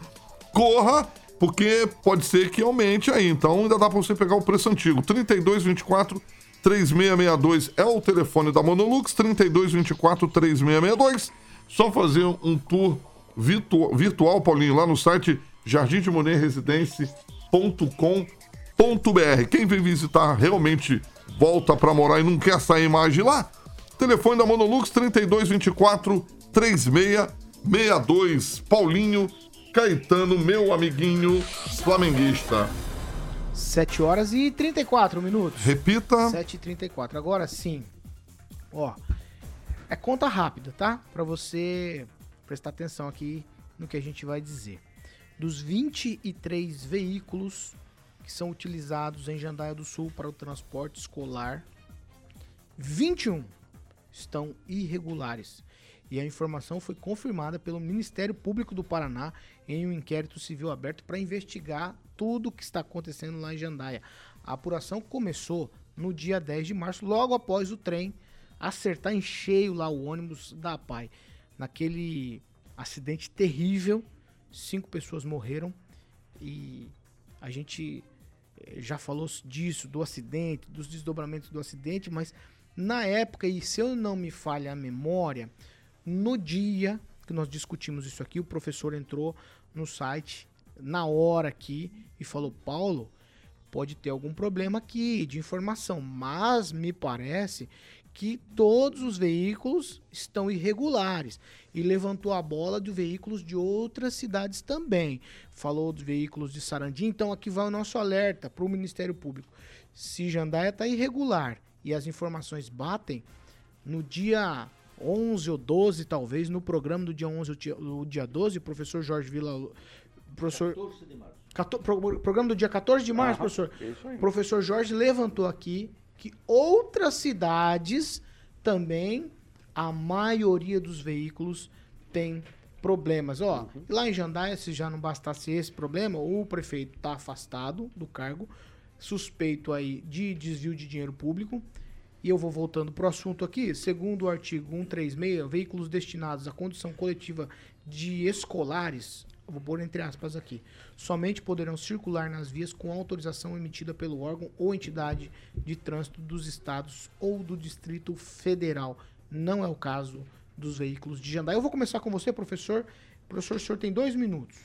Corra, porque pode ser que aumente aí. Então ainda dá pra você pegar o preço antigo: 3224 3662 é o telefone da Monolux, 3224 3662. Só fazer um tour virtu- virtual, Paulinho, lá no site jardimdemoneresidência.com.br. Quem vem visitar realmente volta pra morar e não quer sair mais de lá? Telefone da Monolux 3224 3662. Paulinho Caetano, meu amiguinho flamenguista. 7 horas e 34 minutos. Repita. 7 e 34. Agora sim. Ó. É conta rápida, tá? Pra você prestar atenção aqui no que a gente vai dizer. Dos 23 veículos que são utilizados em Jandaia do Sul para o transporte escolar, 21 estão irregulares. E a informação foi confirmada pelo Ministério Público do Paraná em um inquérito civil aberto para investigar tudo o que está acontecendo lá em Jandaia. A apuração começou no dia 10 de março, logo após o trem acertar em cheio lá o ônibus da PAI. Naquele acidente terrível, cinco pessoas morreram e a gente eh, já falou disso, do acidente, dos desdobramentos do acidente, mas na época, e se eu não me falha a memória, no dia que nós discutimos isso aqui, o professor entrou no site na hora aqui e falou: Paulo, pode ter algum problema aqui de informação, mas me parece que todos os veículos estão irregulares e levantou a bola de veículos de outras cidades também. Falou dos veículos de Sarandi, então aqui vai o nosso alerta para o Ministério Público. Se Jandaia está irregular e as informações batem, no dia 11 ou 12, talvez, no programa do dia 11 ou dia- o dia 12, o professor Jorge Vila... Professor, 14 de março. Cato- pro- programa do dia 14 de março, Aham, professor. isso aí. Professor Jorge levantou aqui que outras cidades também, a maioria dos veículos tem problemas. Ó, Uhum. lá em Jandaia, se já não bastasse esse problema, o prefeito está afastado do cargo, suspeito aí de desvio de dinheiro público. E eu vou voltando pro assunto aqui. Segundo o artigo 136, veículos destinados à condução coletiva de escolares, vou pôr entre aspas aqui, somente poderão circular nas vias com autorização emitida pelo órgão ou entidade de trânsito dos estados ou do Distrito Federal. Não é o caso dos veículos de Jandaia. Eu vou começar com você, professor. Professor, o senhor tem dois minutos.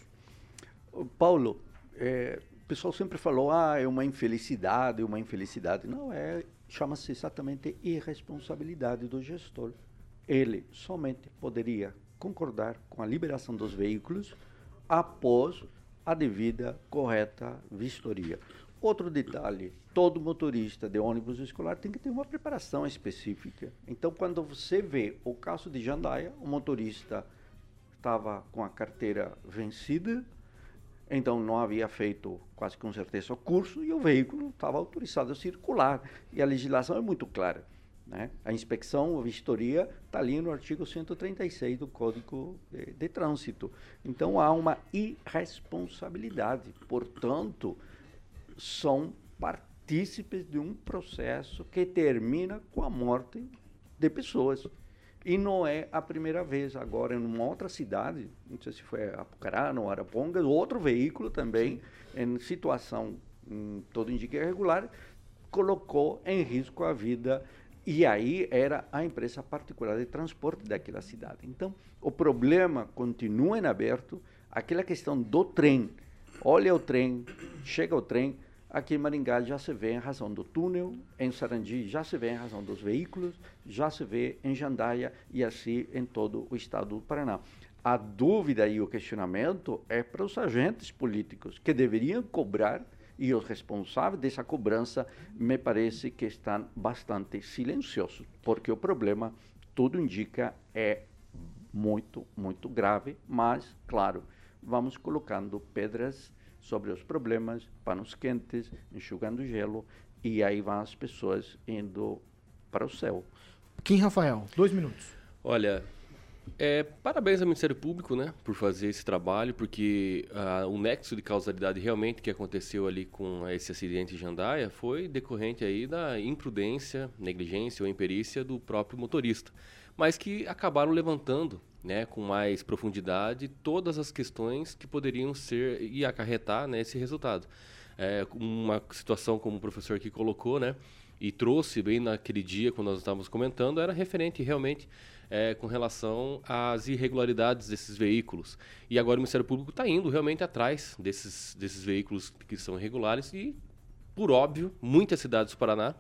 Paulo, é, o pessoal sempre falou, ah, é uma infelicidade, uma infelicidade. Não, é chama-se exatamente irresponsabilidade do gestor. Ele somente poderia concordar com a liberação dos veículos após a devida, correta vistoria. Outro detalhe, todo motorista de ônibus escolar tem que ter uma preparação específica. Então, quando você vê o caso de Jandaia, o motorista estava com a carteira vencida, então não havia feito quase com certeza o curso e o veículo estava autorizado a circular. E a legislação é muito clara. Né? A inspeção, a vistoria, está ali no artigo 136 do Código de, de Trânsito. Então há uma irresponsabilidade. Portanto, são partícipes de um processo que termina com a morte de pessoas. E não é a primeira vez. Agora, em uma outra cidade, não sei se foi Apucarana ou Arapongas, outro veículo também, em situação, hum, todo indica irregular, colocou em risco a vida. E aí era a empresa particular de transporte daquela cidade. Então, o problema continua em aberto. Aquela questão do trem. Olha o trem, chega o trem, Aqui em Maringá já se vê em razão do túnel, em Sarandi já se vê em razão dos veículos, já se vê em Jandaia e assim em todo o estado do Paraná. A dúvida e o questionamento é para os agentes políticos que deveriam cobrar e os responsáveis dessa cobrança me parece que estão bastante silenciosos, porque o problema, tudo indica, é muito, muito grave, mas, claro, vamos colocando pedras sobre os problemas, panos quentes, enxugando gelo, e aí vão as pessoas indo para o céu. Kim Rafael, dois minutos. Olha, é, parabéns ao Ministério Público, né, por fazer esse trabalho, porque uh, o nexo de causalidade realmente que aconteceu ali com esse acidente em Jandaia foi decorrente aí da imprudência, negligência ou imperícia do próprio motorista, mas que acabaram levantando né, com mais profundidade todas as questões que poderiam ser e acarretar né, esse resultado. É, uma situação como o professor aqui colocou, né, e trouxe bem naquele dia quando nós estávamos comentando, era referente realmente é, com relação às irregularidades desses veículos. E agora o Ministério Público está indo realmente atrás desses, desses veículos que são irregulares e, por óbvio, muitas cidades do Paraná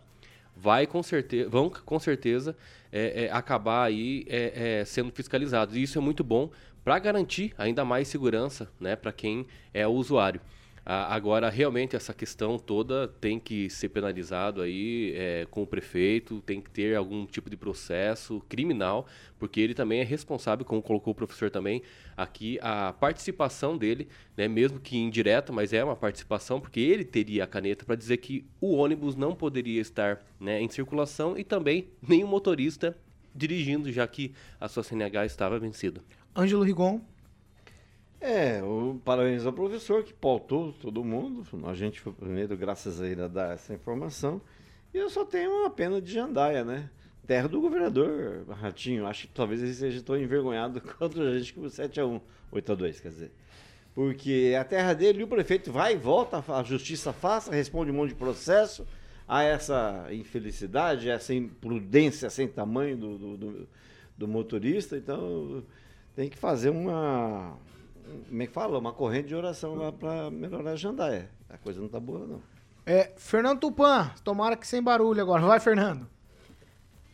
vai com certeza, vão com certeza é, é, acabar aí é, é sendo fiscalizados. E isso é muito bom para garantir ainda mais segurança né, para quem é o usuário. Ah, agora, realmente, essa questão toda tem que ser penalizado aí é, com o prefeito, tem que ter algum tipo de processo criminal, porque ele também é responsável, como colocou o professor também, aqui a participação dele, né, mesmo que indireta, mas é uma participação, porque ele teria a caneta para dizer que o ônibus não poderia estar né, em circulação e também o motorista dirigindo, já que a sua CNH estava vencida. Ângelo Rigon. É, o parabéns ao professor que pautou todo mundo. A gente foi primeiro, graças a ele, a dar essa informação. E eu só tenho uma pena de Jandaia, né? Terra do governador Ratinho. Acho que talvez ele seja tão envergonhado [LAUGHS] contra a gente como 7x1, 8x2, quer dizer. Porque é a terra dele e o prefeito vai e volta, a justiça faça, responde um monte de processo. Há essa infelicidade, essa imprudência sem tamanho do, do, do, do motorista. Então tem que fazer uma como é que fala? Uma corrente de oração lá para melhorar a jandaia. A coisa não tá boa, não. É, Fernando Tupan, tomara que sem barulho agora. Vai, Fernando.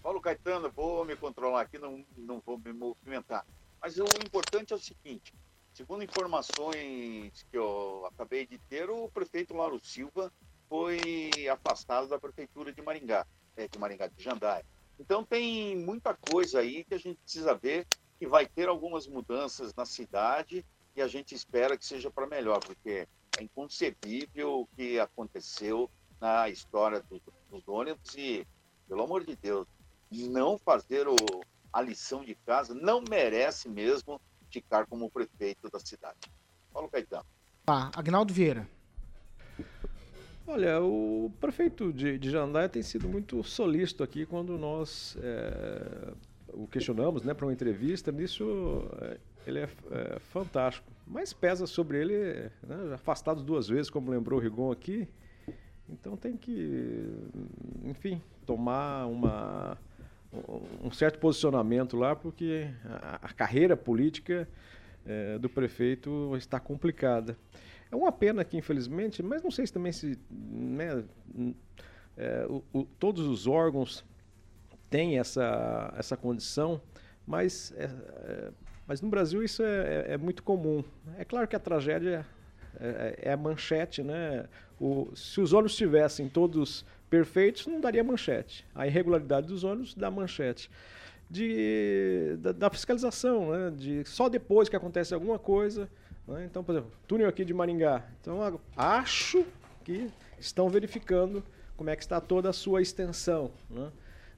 Paulo Caetano, vou me controlar aqui, não, não vou me movimentar. Mas o importante é o seguinte: segundo informações que eu acabei de ter, o prefeito Lauro Silva foi afastado da prefeitura de Maringá, é, de Maringá de Jandaia. Então tem muita coisa aí que a gente precisa ver que vai ter algumas mudanças na cidade e a gente espera que seja para melhor, porque é inconcebível o que aconteceu na história dos, dos ônibus e, pelo amor de Deus, não fazer o, a lição de casa não merece mesmo ficar como prefeito da cidade. Paulo Caetano. Tá, Agnaldo Vieira. Olha, o prefeito de, de Jandaia tem sido muito solícito aqui quando nós é, o questionamos né, para uma entrevista. Nisso, é, ele é, é, fantástico. Mas pesa sobre ele, né, afastado duas vezes, como lembrou o Rigon aqui. Então tem que, enfim, tomar uma, um- certo posicionamento lá, porque a, a carreira política eh, do prefeito está complicada. É uma pena que, infelizmente, mas não sei se também se. né, eh, o- o- todos os órgãos têm essa, essa condição, mas, é, é, mas no Brasil isso é, é- é muito comum. É claro que a tragédia é, é a manchete, né? O, se os ônibus estivessem todos perfeitos, não daria manchete. A irregularidade dos ônibus dá manchete. De, da, da fiscalização, né? De, só depois que acontece alguma coisa. né? Então, por exemplo, túnel aqui de Maringá. Então, acho que estão verificando como é que está toda a sua extensão, né?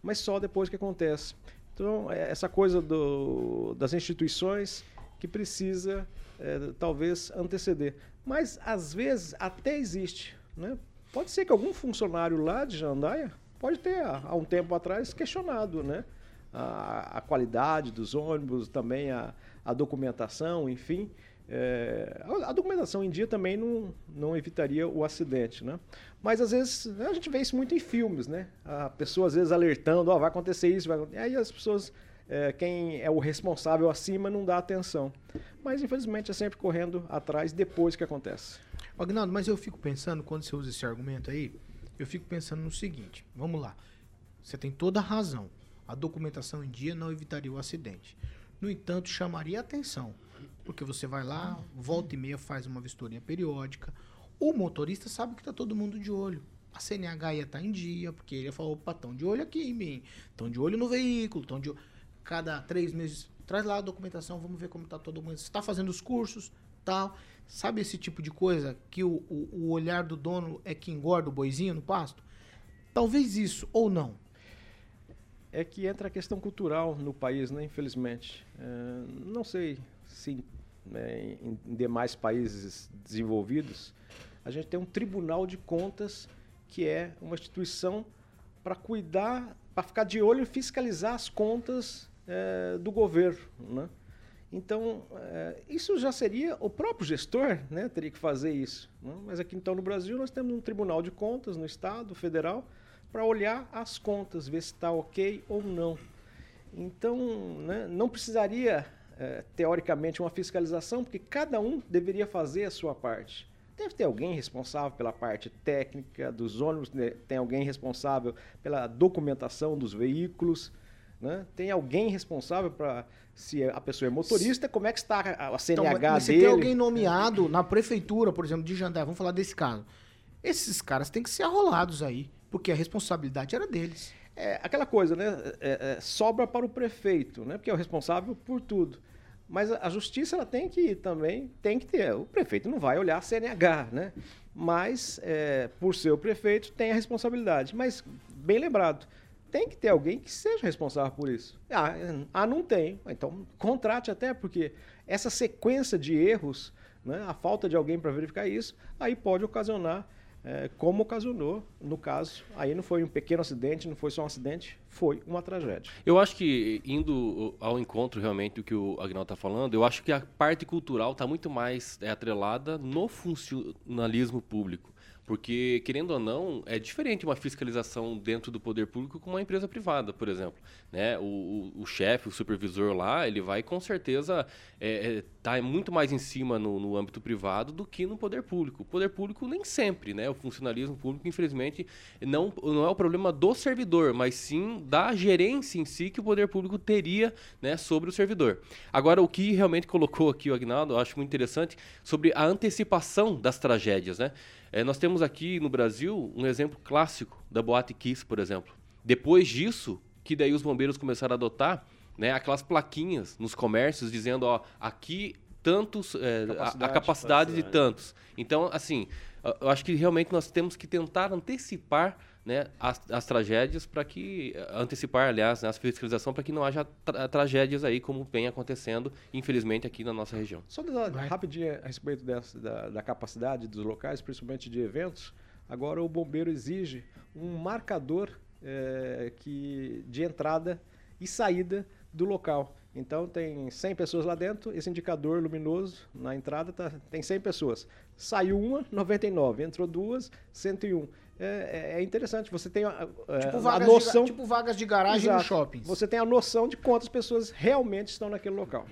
mas só depois que acontece. Então, é essa coisa do, das instituições que precisa, é, talvez, anteceder. Mas, às vezes, até existe. Né? Pode ser que algum funcionário lá de Jandaia pode ter, há um tempo atrás, questionado né? a, a qualidade dos ônibus, também a, a documentação, enfim. É, a, documentação em dia também não, não evitaria o acidente, né? Mas às vezes a gente vê isso muito em filmes, né? A pessoa às vezes alertando, ó, vai acontecer isso, vai acontecer. Aí as pessoas, é, quem é o responsável acima não dá atenção. Mas infelizmente é sempre correndo atrás depois que acontece. Agnaldo, mas eu fico pensando, quando você usa esse argumento aí, eu fico pensando no seguinte: vamos lá. Você tem toda a razão. A documentação em dia não evitaria o acidente. No entanto, chamaria atenção. Porque você vai lá, volta e meia, faz uma vistoria periódica. O motorista sabe que está todo mundo de olho. A CNH ia estar em dia, porque ele ia falar, opa, estão de olho aqui em mim. Estão de olho no veículo, estão de. Cada três meses, traz lá a documentação, vamos ver como está todo mundo. Você está fazendo os cursos, tal. Sabe esse tipo de coisa que o, o, o olhar do dono é que engorda o boizinho no pasto? Talvez isso, ou não. É que entra a questão cultural no país, né? Infelizmente. É, não sei se né, em, em demais países desenvolvidos a gente tem um tribunal de contas que é uma instituição para cuidar, para ficar de olho e fiscalizar as contas é, do governo, né? Então, é, isso já seria o próprio gestor, né, teria que fazer isso. né? Mas aqui então no Brasil nós temos um tribunal de contas no estado federal para olhar as contas, ver se está ok ou não. Então, né, não precisaria teoricamente uma fiscalização, porque cada um deveria fazer a sua parte. Deve ter alguém responsável pela parte técnica dos ônibus, né? tem alguém responsável pela documentação dos veículos, né? tem alguém responsável para se a pessoa é motorista, como é que está a CNH Então, mas dele. tem alguém nomeado na prefeitura, por exemplo, de Jandé, vamos falar desse caso. Esses caras têm que ser arrolados aí, porque a responsabilidade era deles. É aquela coisa, né? É, é, sobra para o prefeito, né? Porque é o responsável por tudo. Mas a justiça ela tem que também tem que ter. O prefeito não vai olhar a CNH, né? Mas é, por ser o prefeito tem a responsabilidade. Mas bem lembrado, tem que ter alguém que seja responsável por isso. Ah, é, ah não tem. Então contrate até porque essa sequência de erros, né? A falta de alguém para verificar isso, aí pode ocasionar é, como ocasionou, no caso, aí não foi um pequeno acidente, não foi só um acidente, foi uma tragédia. Eu acho que, indo ao encontro realmente do que o Agnaldo está falando, eu acho que a parte cultural está muito mais é, atrelada no funcionalismo público. Porque, querendo ou não, é diferente uma fiscalização dentro do poder público com uma empresa privada, por exemplo. Né? O, o, o chefe, o supervisor lá, ele vai com certeza estar é, tá muito mais em cima no, no âmbito privado do que no poder público. O poder público nem sempre, né? O funcionalismo público, infelizmente, não, não é o problema do servidor, mas sim da gerência em si que o poder público teria né, sobre o servidor. Agora, o que realmente colocou aqui o Agnaldo, eu acho muito interessante, sobre a antecipação das tragédias, né? É, nós temos aqui no Brasil um exemplo clássico da Boate Kiss, por exemplo. Depois disso, que daí os bombeiros começaram a adotar né, aquelas plaquinhas nos comércios dizendo, ó, aqui tantos, é, a, a, capacidade de tantos. Então, assim, eu acho que realmente nós temos que tentar antecipar né, as, as tragédias para que antecipar, aliás, né, a fiscalização para que não haja tra tragédias aí como vem acontecendo, infelizmente, aqui na nossa região. Só rapidinho a respeito dessa, da, da capacidade dos locais, principalmente de eventos. Agora o bombeiro exige um marcador é, que, de entrada e saída do local. Então tem 100 pessoas lá dentro, esse indicador luminoso na entrada tá, tem 100 pessoas. Saiu uma, 99. Entrou duas, 101. É, é interessante. Você tem a, é, Tipo a de, noção. ga- tipo vagas de garagem Exato. nos shoppings. Você tem a noção de quantas pessoas realmente estão naquele local.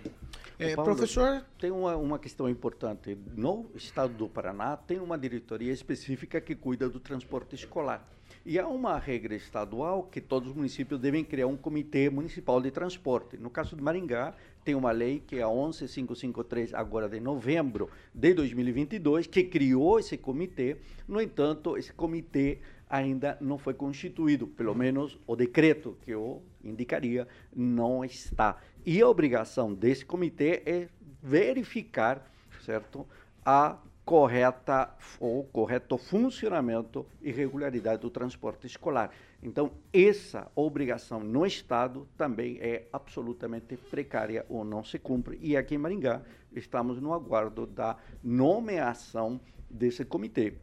É, Paulo, professor, Tem uma, uma questão importante. No estado do Paraná, tem uma diretoria específica que cuida do transporte escolar. E há uma regra estadual que todos os municípios devem criar um comitê municipal de transporte. No caso de Maringá, tem uma lei que é a 11553, agora de novembro de 2022, que criou esse comitê. No entanto, esse comitê ainda não foi constituído, pelo menos o decreto que eu indicaria não está. E a obrigação desse comitê é verificar, certo, a correta ou correto funcionamento e regularidade do transporte escolar. Então, essa obrigação no Estado também é absolutamente precária ou não se cumpre. E aqui em Maringá, estamos no aguardo da nomeação desse comitê.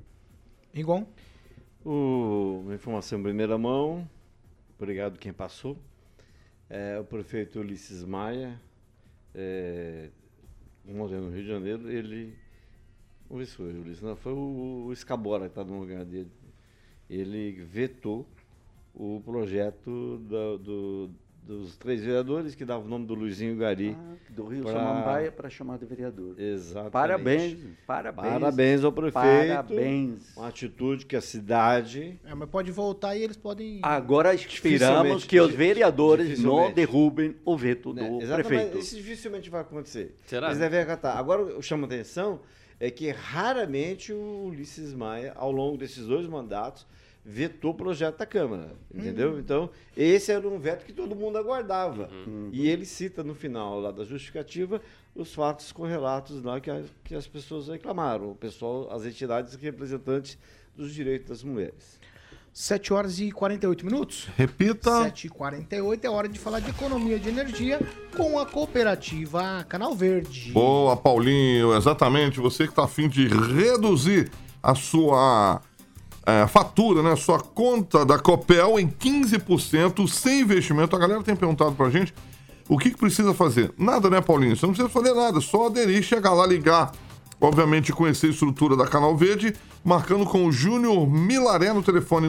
O, uma informação em primeira mão, obrigado quem passou. É, o prefeito Ulisses Maia, é, ontem no Rio de Janeiro, ele. Vamos ver se foi o Ulisses, não, foi o, o Escabora que está no lugar dele. Ele vetou o projeto da- do- dos três vereadores que dava o nome do Luizinho Gari. do Rio pra- Samambaia para chamar de vereador. Exatamente. Parabéns, parabéns. Parabéns ao prefeito. Parabéns. Uma atitude que a cidade. É, mas pode voltar e eles podem. Agora esperamos que os vereadores não derrubem o veto Né, do exatamente, prefeito. Isso dificilmente vai acontecer. Será? Eles devem acatar. Agora, o que chama atenção é que raramente o Ulisses Maia, ao longo desses dois mandatos, vetou o projeto da Câmara. Entendeu? Hum. Então, esse era um veto que todo mundo aguardava. Uhum. E ele cita no final lá da justificativa os fatos correlatos lá que, a- que as pessoas reclamaram, o pessoal, as entidades representantes dos direitos das mulheres. 7 horas e 48 minutos? Repita. 7 e 48 é hora de falar de economia de energia com a cooperativa Canal Verde. Boa, Paulinho, exatamente. Você que está afim de reduzir a sua é, fatura, né? Sua conta da Copel em 15% sem investimento. A galera tem perguntado pra gente o que, que precisa fazer. Nada, né, Paulinho? Você não precisa fazer nada, só aderir, chegar lá, ligar. Obviamente, conhecer a estrutura da Canal Verde, marcando com o Júnior Milaré no telefone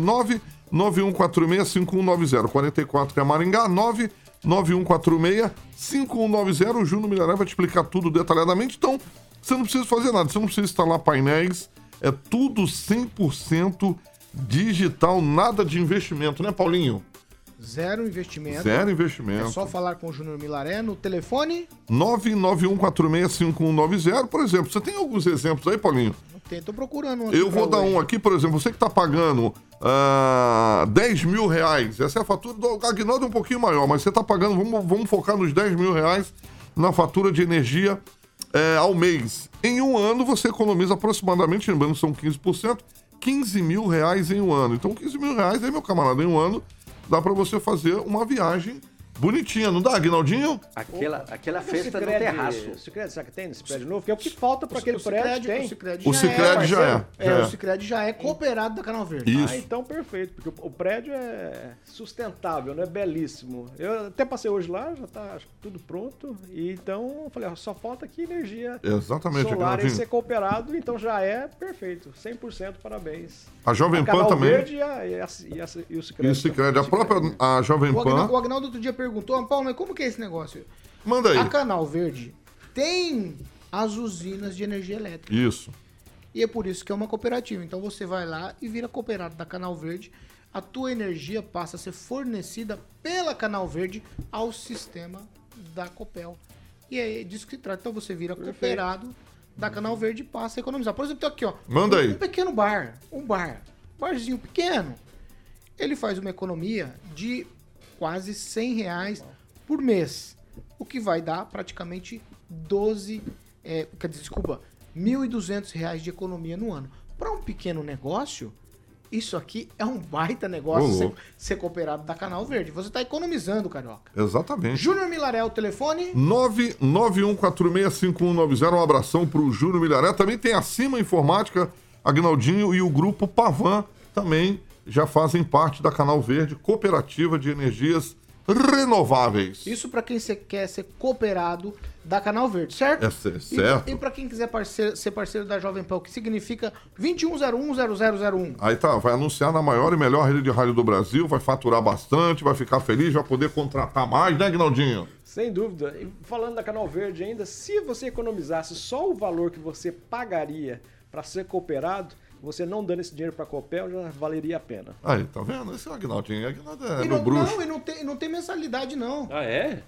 991465190. 44 que é Maringá, 991465190. O Júnior Milaré vai te explicar tudo detalhadamente. Então, você não precisa fazer nada, você não precisa instalar painéis. É tudo 100% digital, nada de investimento, né, Paulinho? Zero investimento. Zero investimento. É só falar com o Júnior Milaré no telefone. 991465190. Por exemplo, você tem alguns exemplos aí, Paulinho? Tem, tô procurando. um Eu vou dar hoje. um aqui, por exemplo, você que está pagando ah, 10 mil reais. Essa é a fatura do Agnaldo é um pouquinho maior, mas você está pagando, vamos, vamos focar nos 10 mil reais na fatura de energia eh, ao mês. Em um ano você economiza aproximadamente, lembrando que são 15%, 15 mil reais em um ano. Então 15 mil reais aí, meu camarada, em um ano dá para você fazer uma viagem bonitinha, não dá, Agnaldinho? Aquela, aquela O festa no Sicredi- terraço. O Sicredi, será que tem nesse prédio novo? Que é o que falta para aquele o prédio, Sicredi- tem? o Sicredi O Sicredi já é, É, já é. o Cicred já é cooperado da Canal Verde. Isso. Ah, então perfeito, porque o, o prédio é sustentável, né? Belíssimo. Eu até passei hoje lá, já tá que tudo pronto. E então eu falei, ó, só falta aqui energia Exatamente, solar e ser cooperado, então já é perfeito. 100% parabéns. A Jovem Pan Canal também. Verde e, a, e, a, e, a, e o Sicredi. E o Cicred, a própria a Jovem Pan. o Agnaldo outro dia perguntou, "Ah, Paulo, mas como que é esse negócio? Manda aí. A Canal Verde tem as usinas de energia elétrica. Isso. E é por isso que é uma cooperativa. Então você vai lá e vira cooperado da Canal Verde. A tua energia passa a ser fornecida pela Canal Verde ao sistema da Copel. E é disso que se trata. Então você vira cooperado da Canal Verde e passa a economizar. Por exemplo, tem aqui, ó. Manda um, aí. Um pequeno bar. Um bar. Barzinho pequeno. Ele faz uma economia de quase 100 reais por mês. O que vai dar praticamente 12, é, quer dizer, desculpa, 1.200 reais de economia no ano. Para um pequeno negócio, isso aqui é um baita negócio ser, ser cooperado da Canal Verde. Você está economizando, Carioca. Exatamente. Júnior Milaré, o telefone. 991465190. Um abração pro Júnior Milharé. Também tem a Cima Informática, Agnaldinho e o grupo Pavan também já fazem parte da Canal Verde, cooperativa de energias renováveis. Isso para quem quer ser cooperado da Canal Verde, certo? É cer- E- certo. E, para quem quiser parceiro- ser parceiro da Jovem Pan, o que significa 21010001. Aí tá, vai anunciar na maior e melhor rede de rádio do Brasil, vai faturar bastante, vai ficar feliz, vai poder contratar mais, né, Ginaldinho? Sem dúvida. E falando da Canal Verde ainda, se você economizasse só o valor que você pagaria para ser cooperado, você não dando esse dinheiro para a Copel já valeria a pena. Aí, tá vendo? Esse é o Agnaldinho. Agnaldo é e não, bruxo. não, e não tem, não tem mensalidade, não. Ah, é?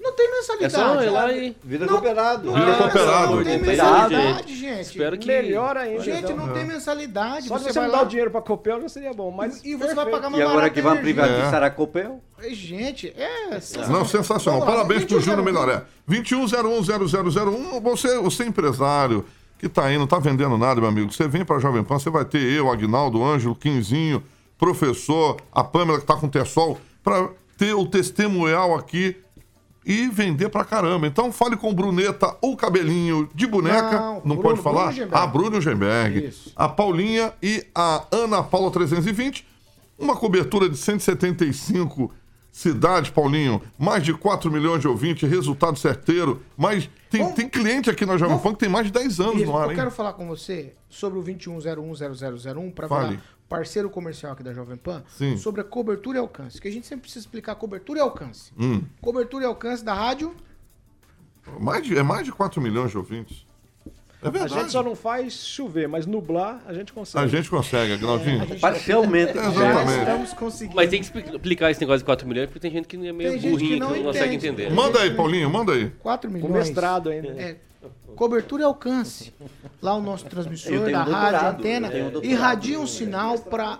Não tem É mensalidade. só ir lá e. Não, cooperado. Não Vira tem cooperado. Não tem mensalidade, gente. Espero que. Melhor ainda. Gente, não tem mensalidade. Só você você vai não dá lá o dinheiro para a Copel já seria bom, mas e você vai pagar mais E agora que vão energia. privatizar a Copel? Gente, é... Não, sensacional. Vamos lá, Parabéns pro 2101. Júnior Melhoré. 21010001, você, você é empresário que tá aí, não tá vendendo nada, meu amigo. Você vem pra Jovem Pan, você vai ter eu, Agnaldo, Ângelo, Quinzinho, professor, a Pâmela que tá com o Tessol, pra ter o testemunhal aqui e vender pra caramba. Então fale com Bruneta, o cabelinho de boneca. Não, Não, Bruno- pode falar? Bruno Gemberg. Ah, Bruno Gemberg. A Paulinha e a Ana Paula 320. Uma cobertura de 175 cidades, Paulinho. Mais de 4 milhões de ouvintes, resultado certeiro. Mas tem, Vamos- tem cliente aqui na Jovem Pan que tem mais de 10 anos Isso, no ar, eu hein? quero falar com você sobre o 21010001 para falar parceiro comercial aqui da Jovem Pan, Sim. sobre a cobertura e alcance, que a gente sempre precisa explicar cobertura e alcance. Hum. Cobertura e alcance da rádio, Mais de, é mais de 4 milhões de ouvintes. É A verdade. gente só não faz chover, mas nublar a gente consegue. A gente consegue, Agnaldinho. Parcialmente. já [LAUGHS] Exatamente. estamos conseguindo. Mas tem que expli- explicar esse negócio de 4 milhões, porque tem gente que é meio Tem gente burrinha, que que não não, consegue entende. entender. Manda aí, Paulinho, manda aí. 4 Com milhões. mestrado ainda. É, cobertura e alcance. Lá o nosso transmissor da rádio, antena, irradia um sinal para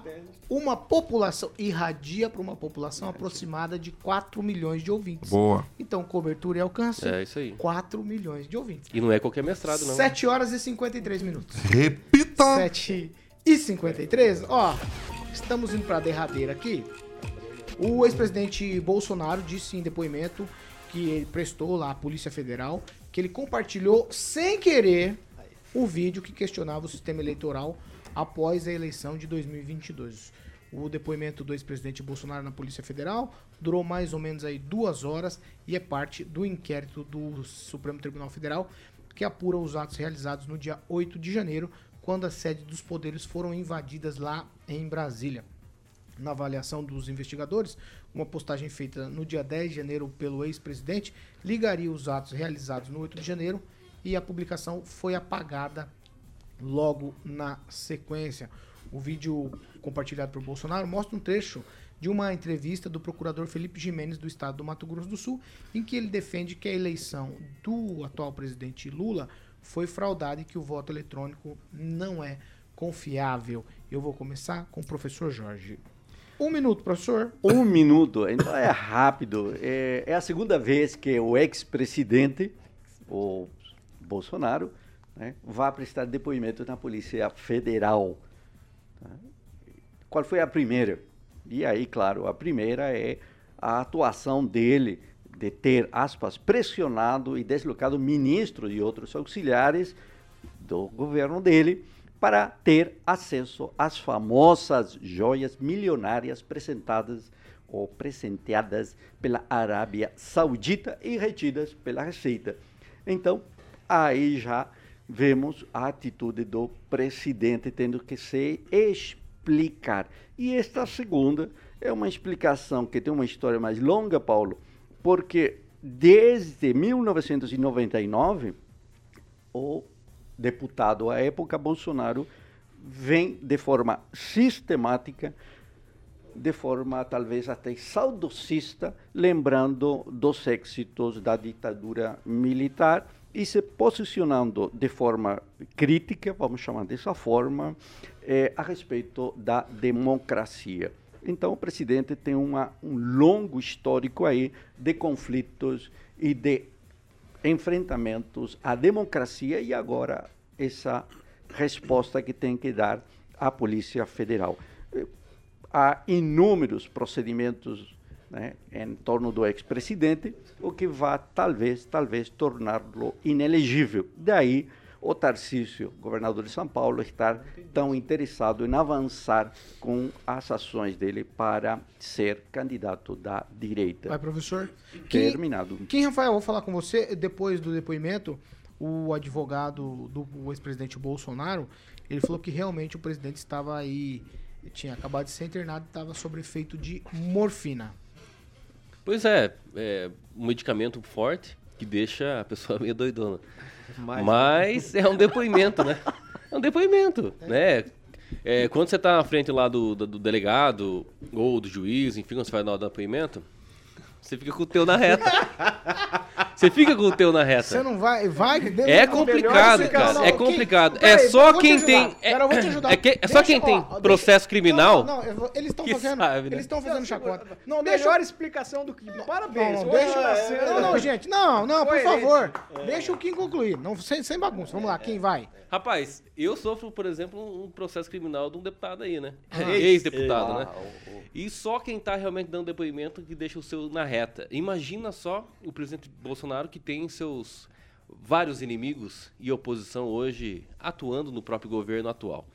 uma população, irradia para uma população aproximada de 4 milhões de ouvintes. Boa. Então, cobertura e alcance, É isso aí. 4 milhões de ouvintes. E não é qualquer mestrado, não. 7 horas e 53 minutos. Repita. 7 e 53. Ó, estamos indo para a derradeira aqui. O ex-presidente Bolsonaro disse em depoimento que ele prestou lá à Polícia Federal que ele compartilhou sem querer o vídeo que questionava o sistema eleitoral após a eleição de 2022. O depoimento do ex-presidente Bolsonaro na Polícia Federal durou mais ou menos aí duas horas e é parte do inquérito do Supremo Tribunal Federal que apura os atos realizados no dia 8 de janeiro, quando as sedes dos poderes foram invadidas lá em Brasília. Na avaliação dos investigadores, uma postagem feita no dia 10 de janeiro pelo ex-presidente ligaria os atos realizados no 8 de janeiro e a publicação foi apagada logo na sequência. O vídeo compartilhado por Bolsonaro mostra um trecho de uma entrevista do procurador Felipe Jimenez do estado do Mato Grosso do Sul, em que ele defende que a eleição do atual presidente Lula foi fraudada e que o voto eletrônico não é confiável. Eu vou começar com o professor Jorge. Um minuto, professor. Um minuto, então é rápido. É, é a segunda vez que o ex-presidente, o Bolsonaro, né, vai prestar depoimento na Polícia Federal. tá? Qual foi a primeira? E aí, claro, a primeira é a atuação dele de ter, aspas, pressionado e deslocado ministros e outros auxiliares do governo dele para ter acesso às famosas joias milionárias apresentadas ou presenteadas pela Arábia Saudita e retidas pela Receita. Então, aí já vemos a atitude do presidente tendo que se explicar. E esta segunda é uma explicação que tem uma história mais longa, Paulo, porque desde 1999 o deputado à época Bolsonaro vem de forma sistemática, de forma talvez até saudosista, lembrando dos êxitos da ditadura militar e se posicionando de forma crítica, vamos chamar dessa forma, eh, a respeito da democracia. Então, o presidente tem uma, um longo histórico aí de conflitos e de enfrentamentos à democracia e agora essa resposta que tem que dar a Polícia Federal. Eh, Há inúmeros procedimentos né, em torno do ex-presidente, o que vai talvez, talvez torná-lo inelegível. Daí o Tarcísio, governador de São Paulo, estar tão interessado em avançar com as ações dele para ser candidato da direita. Vai, professor. Terminado. Quem, Rafael, vou falar com você depois do depoimento. O advogado do ex-presidente Bolsonaro, ele falou que realmente o presidente estava aí, tinha acabado de ser internado e estava sob efeito de morfina. Pois é, é um medicamento forte que deixa a pessoa meio doidona. Mas- Mas é um depoimento, né? [LAUGHS] É um depoimento, né? É, quando você está na frente lá do, do, do delegado ou do juiz, enfim, quando você vai dar o depoimento, você fica com o teu na reta. [LAUGHS] Você fica com o teu na reta. Você não vai. vai É complicado, cara. É complicado. É só quem tem. É, Cara, eu vou te ajudar. é que- é só Deixa- quem tem ó, deixa- processo criminal. Não, não, vou- eles estão fazendo. sabe, né? Eles estão fazendo chacota. Não, Não, deixa. melhor explicação do que. Parabéns. Não, não, deixa, não, não, gente. Não, não, por favor. Deixa o Kim concluir. Não, sem, sem bagunça. Vamos lá, quem vai? Rapaz, eu sofro, por exemplo, um processo criminal de um deputado aí, né? Ah. [LAUGHS] Ex-deputado, Ah, né? E só quem tá realmente dando depoimento que deixa o seu na reta. Imagina só o presidente Bolsonaro que tem seus vários inimigos e oposição hoje atuando no próprio governo atual.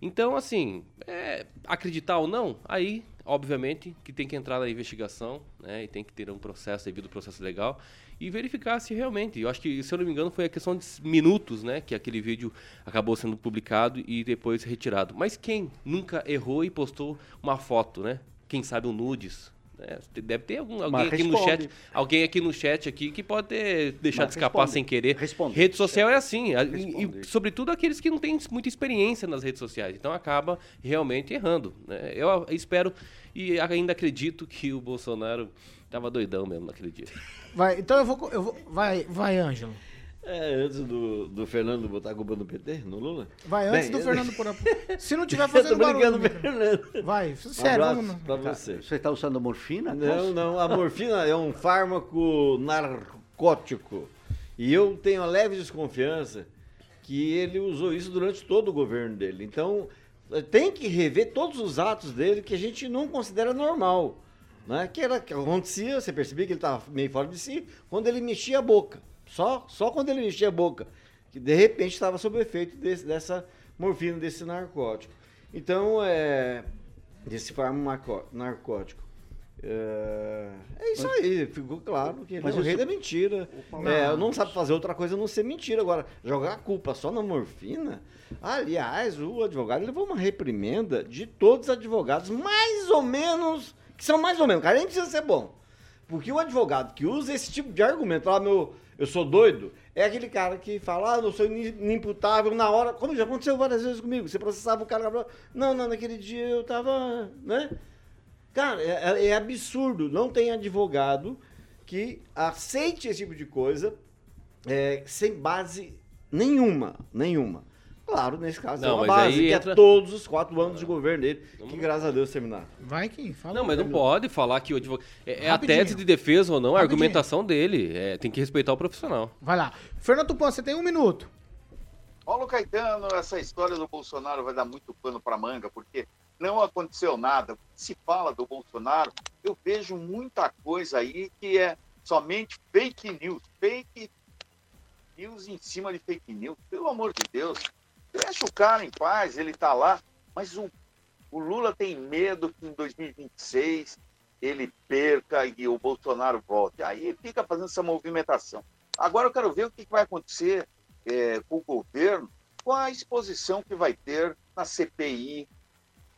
Então, assim, é, acreditar ou não, aí, obviamente, que tem que entrar na investigação, né? E tem que ter um processo, devido processo legal, e verificar se realmente. Eu acho que, se eu não me engano, foi a questão de minutos, né? Que aquele vídeo acabou sendo publicado e depois retirado. Mas quem nunca errou e postou uma foto, né? Quem sabe um nudes. Né? Deve ter algum, alguém aqui no chat, alguém aqui no chat aqui que pode ter deixado Mas escapar responde. sem querer. Responde. Rede social é assim, e- e, sobretudo aqueles que não têm muita experiência nas redes sociais. Então acaba realmente errando. né? Eu espero e ainda acredito que o Bolsonaro tava doidão mesmo naquele dia. Vai, então eu vou. Eu vou vai, vai, Ângelo. É, antes do, do Fernando botar a culpa no PT, no Lula. Vai, antes Bem, do eu- Fernando por [LAUGHS] Se não tiver fazendo barulho. Fernando. Vai, Um sério, abraço vamos. pra você. Você está usando morfina? Não, não. A morfina é um fármaco narcótico. E eu tenho a leve desconfiança que ele usou isso durante todo o governo dele. Então, tem que rever todos os atos dele que a gente não considera normal. Né? Que era que acontecia, você percebia que ele estava meio fora de si, quando ele mexia a boca. Só, só quando ele mexia a boca. Que de repente estava sob efeito desse- dessa morfina, desse narcótico. Então, é. Desse fármaco narcó- narcótico. É, é isso aí, ficou claro que ele Mas é o rei da mentira. Não. É, não sabe fazer outra coisa a não ser mentira. Agora, jogar a culpa só na morfina. Aliás, o advogado levou uma reprimenda de todos os advogados, mais ou menos, que são mais ou menos, cara, nem precisa ser bom. Porque o advogado que usa esse tipo de argumento, ah, meu, eu sou doido, é aquele cara que fala, ah, eu sou ini- inimputável na hora, como já aconteceu várias vezes comigo, você processava o cara, não, não, naquele dia eu tava, né? Cara, é, é- é absurdo. Não tem advogado que aceite esse tipo de coisa é, sem base nenhuma. Nenhuma. Claro, nesse caso, Não, é uma mas base, aí que entra- é todos os quatro anos de governo dele, que graças a Deus terminaram. Vai, Kim, fala. Não, mas não pode falar que o advogado. É, é a tese de defesa ou não, a Rapidinho. argumentação dele. É, tem que respeitar o profissional. Vai lá. Fernando Tupan, você tem um minuto. Paulo Caetano, essa história do Bolsonaro vai dar muito pano para manga, porque não aconteceu nada. Se fala do Bolsonaro, eu vejo muita coisa aí que é somente fake news, fake news em cima de fake news. Pelo amor de Deus, deixa o cara em paz, ele tá lá, mas o, o Lula tem medo que em 2026 ele perca e o Bolsonaro volte. Aí fica fazendo essa movimentação. Agora eu quero ver o que vai acontecer é, com o governo, com a exposição que vai ter na CPI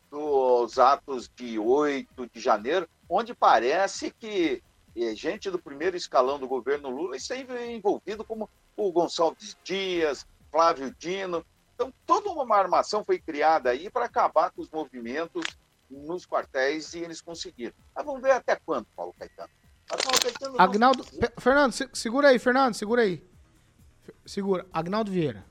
dos atos de 8 de janeiro, onde parece que eh, gente do primeiro escalão do governo Lula esteve envolvido, como o Gonçalves Dias, Flávio Dino. Então, toda uma armação foi criada aí para acabar com os movimentos nos quartéis e eles conseguiram. Mas vamos ver até quando, Paulo Caetano. Mas Paulo Caetano não- Agnaldo. Pe- Fernando, se- segura aí, Fernando, segura aí. Segura. Agnaldo Vieira.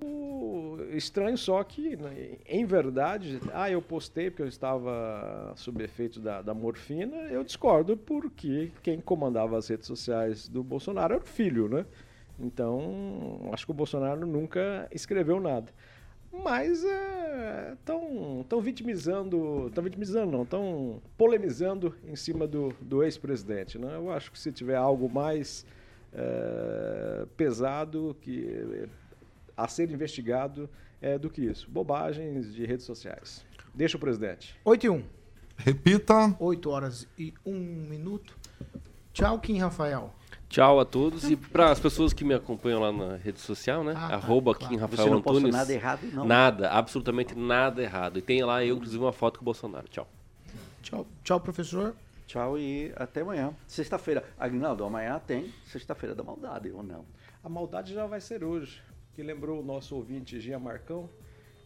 O estranho só que, né, em verdade, ah, eu postei porque eu estava sob efeito da, da morfina, eu discordo porque quem comandava as redes sociais do Bolsonaro era o filho, né? Então, acho que o Bolsonaro nunca escreveu nada. Mas estão tão vitimizando, estão vitimizando não, estão polemizando em cima do, do ex-presidente, né? Eu acho que se tiver algo mais eh, pesado que a ser investigado eh, do que isso. Bobagens de redes sociais. Deixa o presidente. 8 e 1. Repita. 8 horas e 1 minuto. Tchau, Kim Rafael. Tchau a todos e para as pessoas que me acompanham lá na rede social, né? Ah, tá, Arroba claro. Kim Rafael Você não Antunes. nada errado, não. Nada, absolutamente nada errado. E tem lá eu, inclusive, uma foto com o Bolsonaro. Tchau. Tchau, tchau professor. Tchau e até amanhã. Sexta-feira. Agnaldo, amanhã tem sexta-feira da maldade, ou não? A maldade já vai ser hoje. Que lembrou o nosso ouvinte Gia Marcão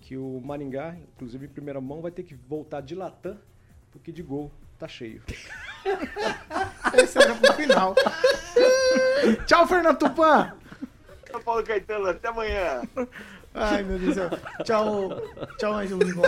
que o Maringá, inclusive em primeira mão, vai ter que voltar de Latam, porque de gol tá cheio. [LAUGHS] Esse era pro final. [LAUGHS] tchau, Fernando Tupan. Tchau, Paulo Caetano, até amanhã. Ai, meu Deus do céu. Tchau, tchau, Ângelo Lingon.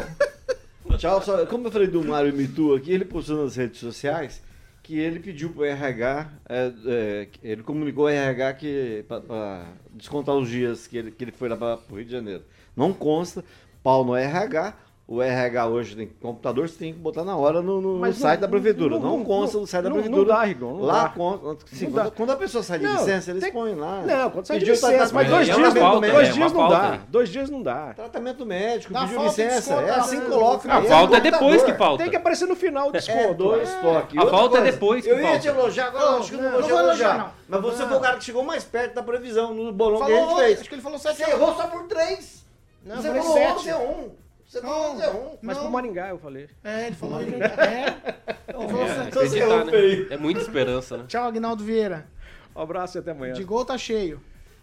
Tchau, só, como eu falei do Mário Mitu aqui, ele postou nas redes sociais que ele pediu pro RH, é, é, ele comunicou ao RH que para descontar os dias que ele, que ele foi lá para o Rio de Janeiro. Não consta, pau no RH. O RH hoje tem computador, você tem que botar na hora no, no Mas site não- da prefeitura. não- Não, não- consta no site não- da não prefeitura. dá, Rigon, não lá dá. consta. Sim, Não quando, dá. quando a pessoa sai de Não, licença, eles tem- põem lá. Não, quando sai de licença, mas dois é dias, não, falta, dois é dias não falta. dá. Dois dias não dá. Tratamento médico, pediu falta de licença. É assim né? que coloca. A falta é depois que falta. Tem que aparecer no final o É, desconto. dois toques. A falta é depois que Eu ia falta. te elogiar, agora Não, eu acho que eu não, não, vou não te elogiar. não. Mas você Não. foi o cara que chegou mais perto da previsão no bolão que a Falou, gente fez. acho que ele falou Você 7 errou só por três. Não, você falou sete. 11 a 1. Você falou 11 a 1. Mas pro Maringá eu falei. É, ele falou. É. Ele falou É, acreditar, né? É muita esperança, né? Tchau, Agnaldo Vieira. Um abraço e até amanhã. De gol tá cheio.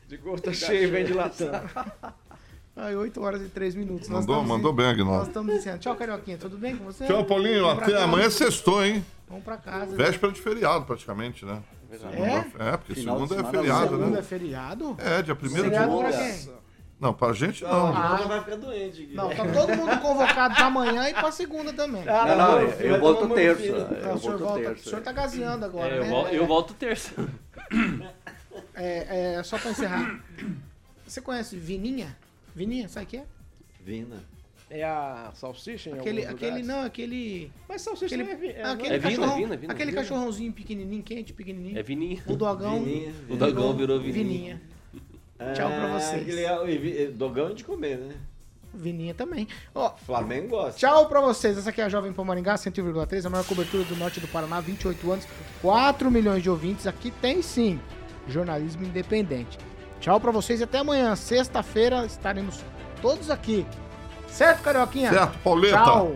De gol tá cheio, vem de Latam. [LAUGHS] Ai, 8 horas e 3 minutos. Nós Mandou, estamos mandou em- bem, Agnaldo. Nós estamos dizendo. Tchau, Carioquinha. Tudo bem com você? Tchau, Paulinho. Até casa. amanhã sextou, hein? Vamos pra casa. Véspera de feriado, praticamente, né? Segunda- É, porque Final segunda é feriado, Segunda né? é feriado? É, dia 1 de julho. Não, pra gente Não, não. ah, Ah. vai ficar doente. Não, tá todo mundo convocado pra amanhã e pra segunda também. Ah, Não, não, não, eu, volto terça. Eu o, senhor volto volta, o terça. senhor tá gazeando agora, É, eu, né? vol- eu volto terça. É, é, só pra encerrar. Você conhece Vininha? Vininha, sabe o que é? Vina. É a salsicha em Aquele, aquele, não, aquele... Mas salsicha aquele, não é, é, ah, não aquele É vina, cachorrão, vina, vina, aquele vina. cachorrãozinho pequenininho, quente, pequenininho. É Vininha. O dogão Vininha, O dogão virou Vininha. Vininha. Tchau pra Ah, vocês. que legal. E Dogão é de comer, né? Vininha também. Ó, Flamengo gosta. Tchau pra vocês. Essa aqui é a Jovem Pan Maringá, 101,3, a maior cobertura do norte do Paraná, 28 anos, 4 milhões de ouvintes. Aqui tem sim jornalismo independente. Tchau pra vocês e até amanhã, sexta-feira, estaremos todos aqui. Certo, Carioquinha? Certo, Pauleta. Tchau.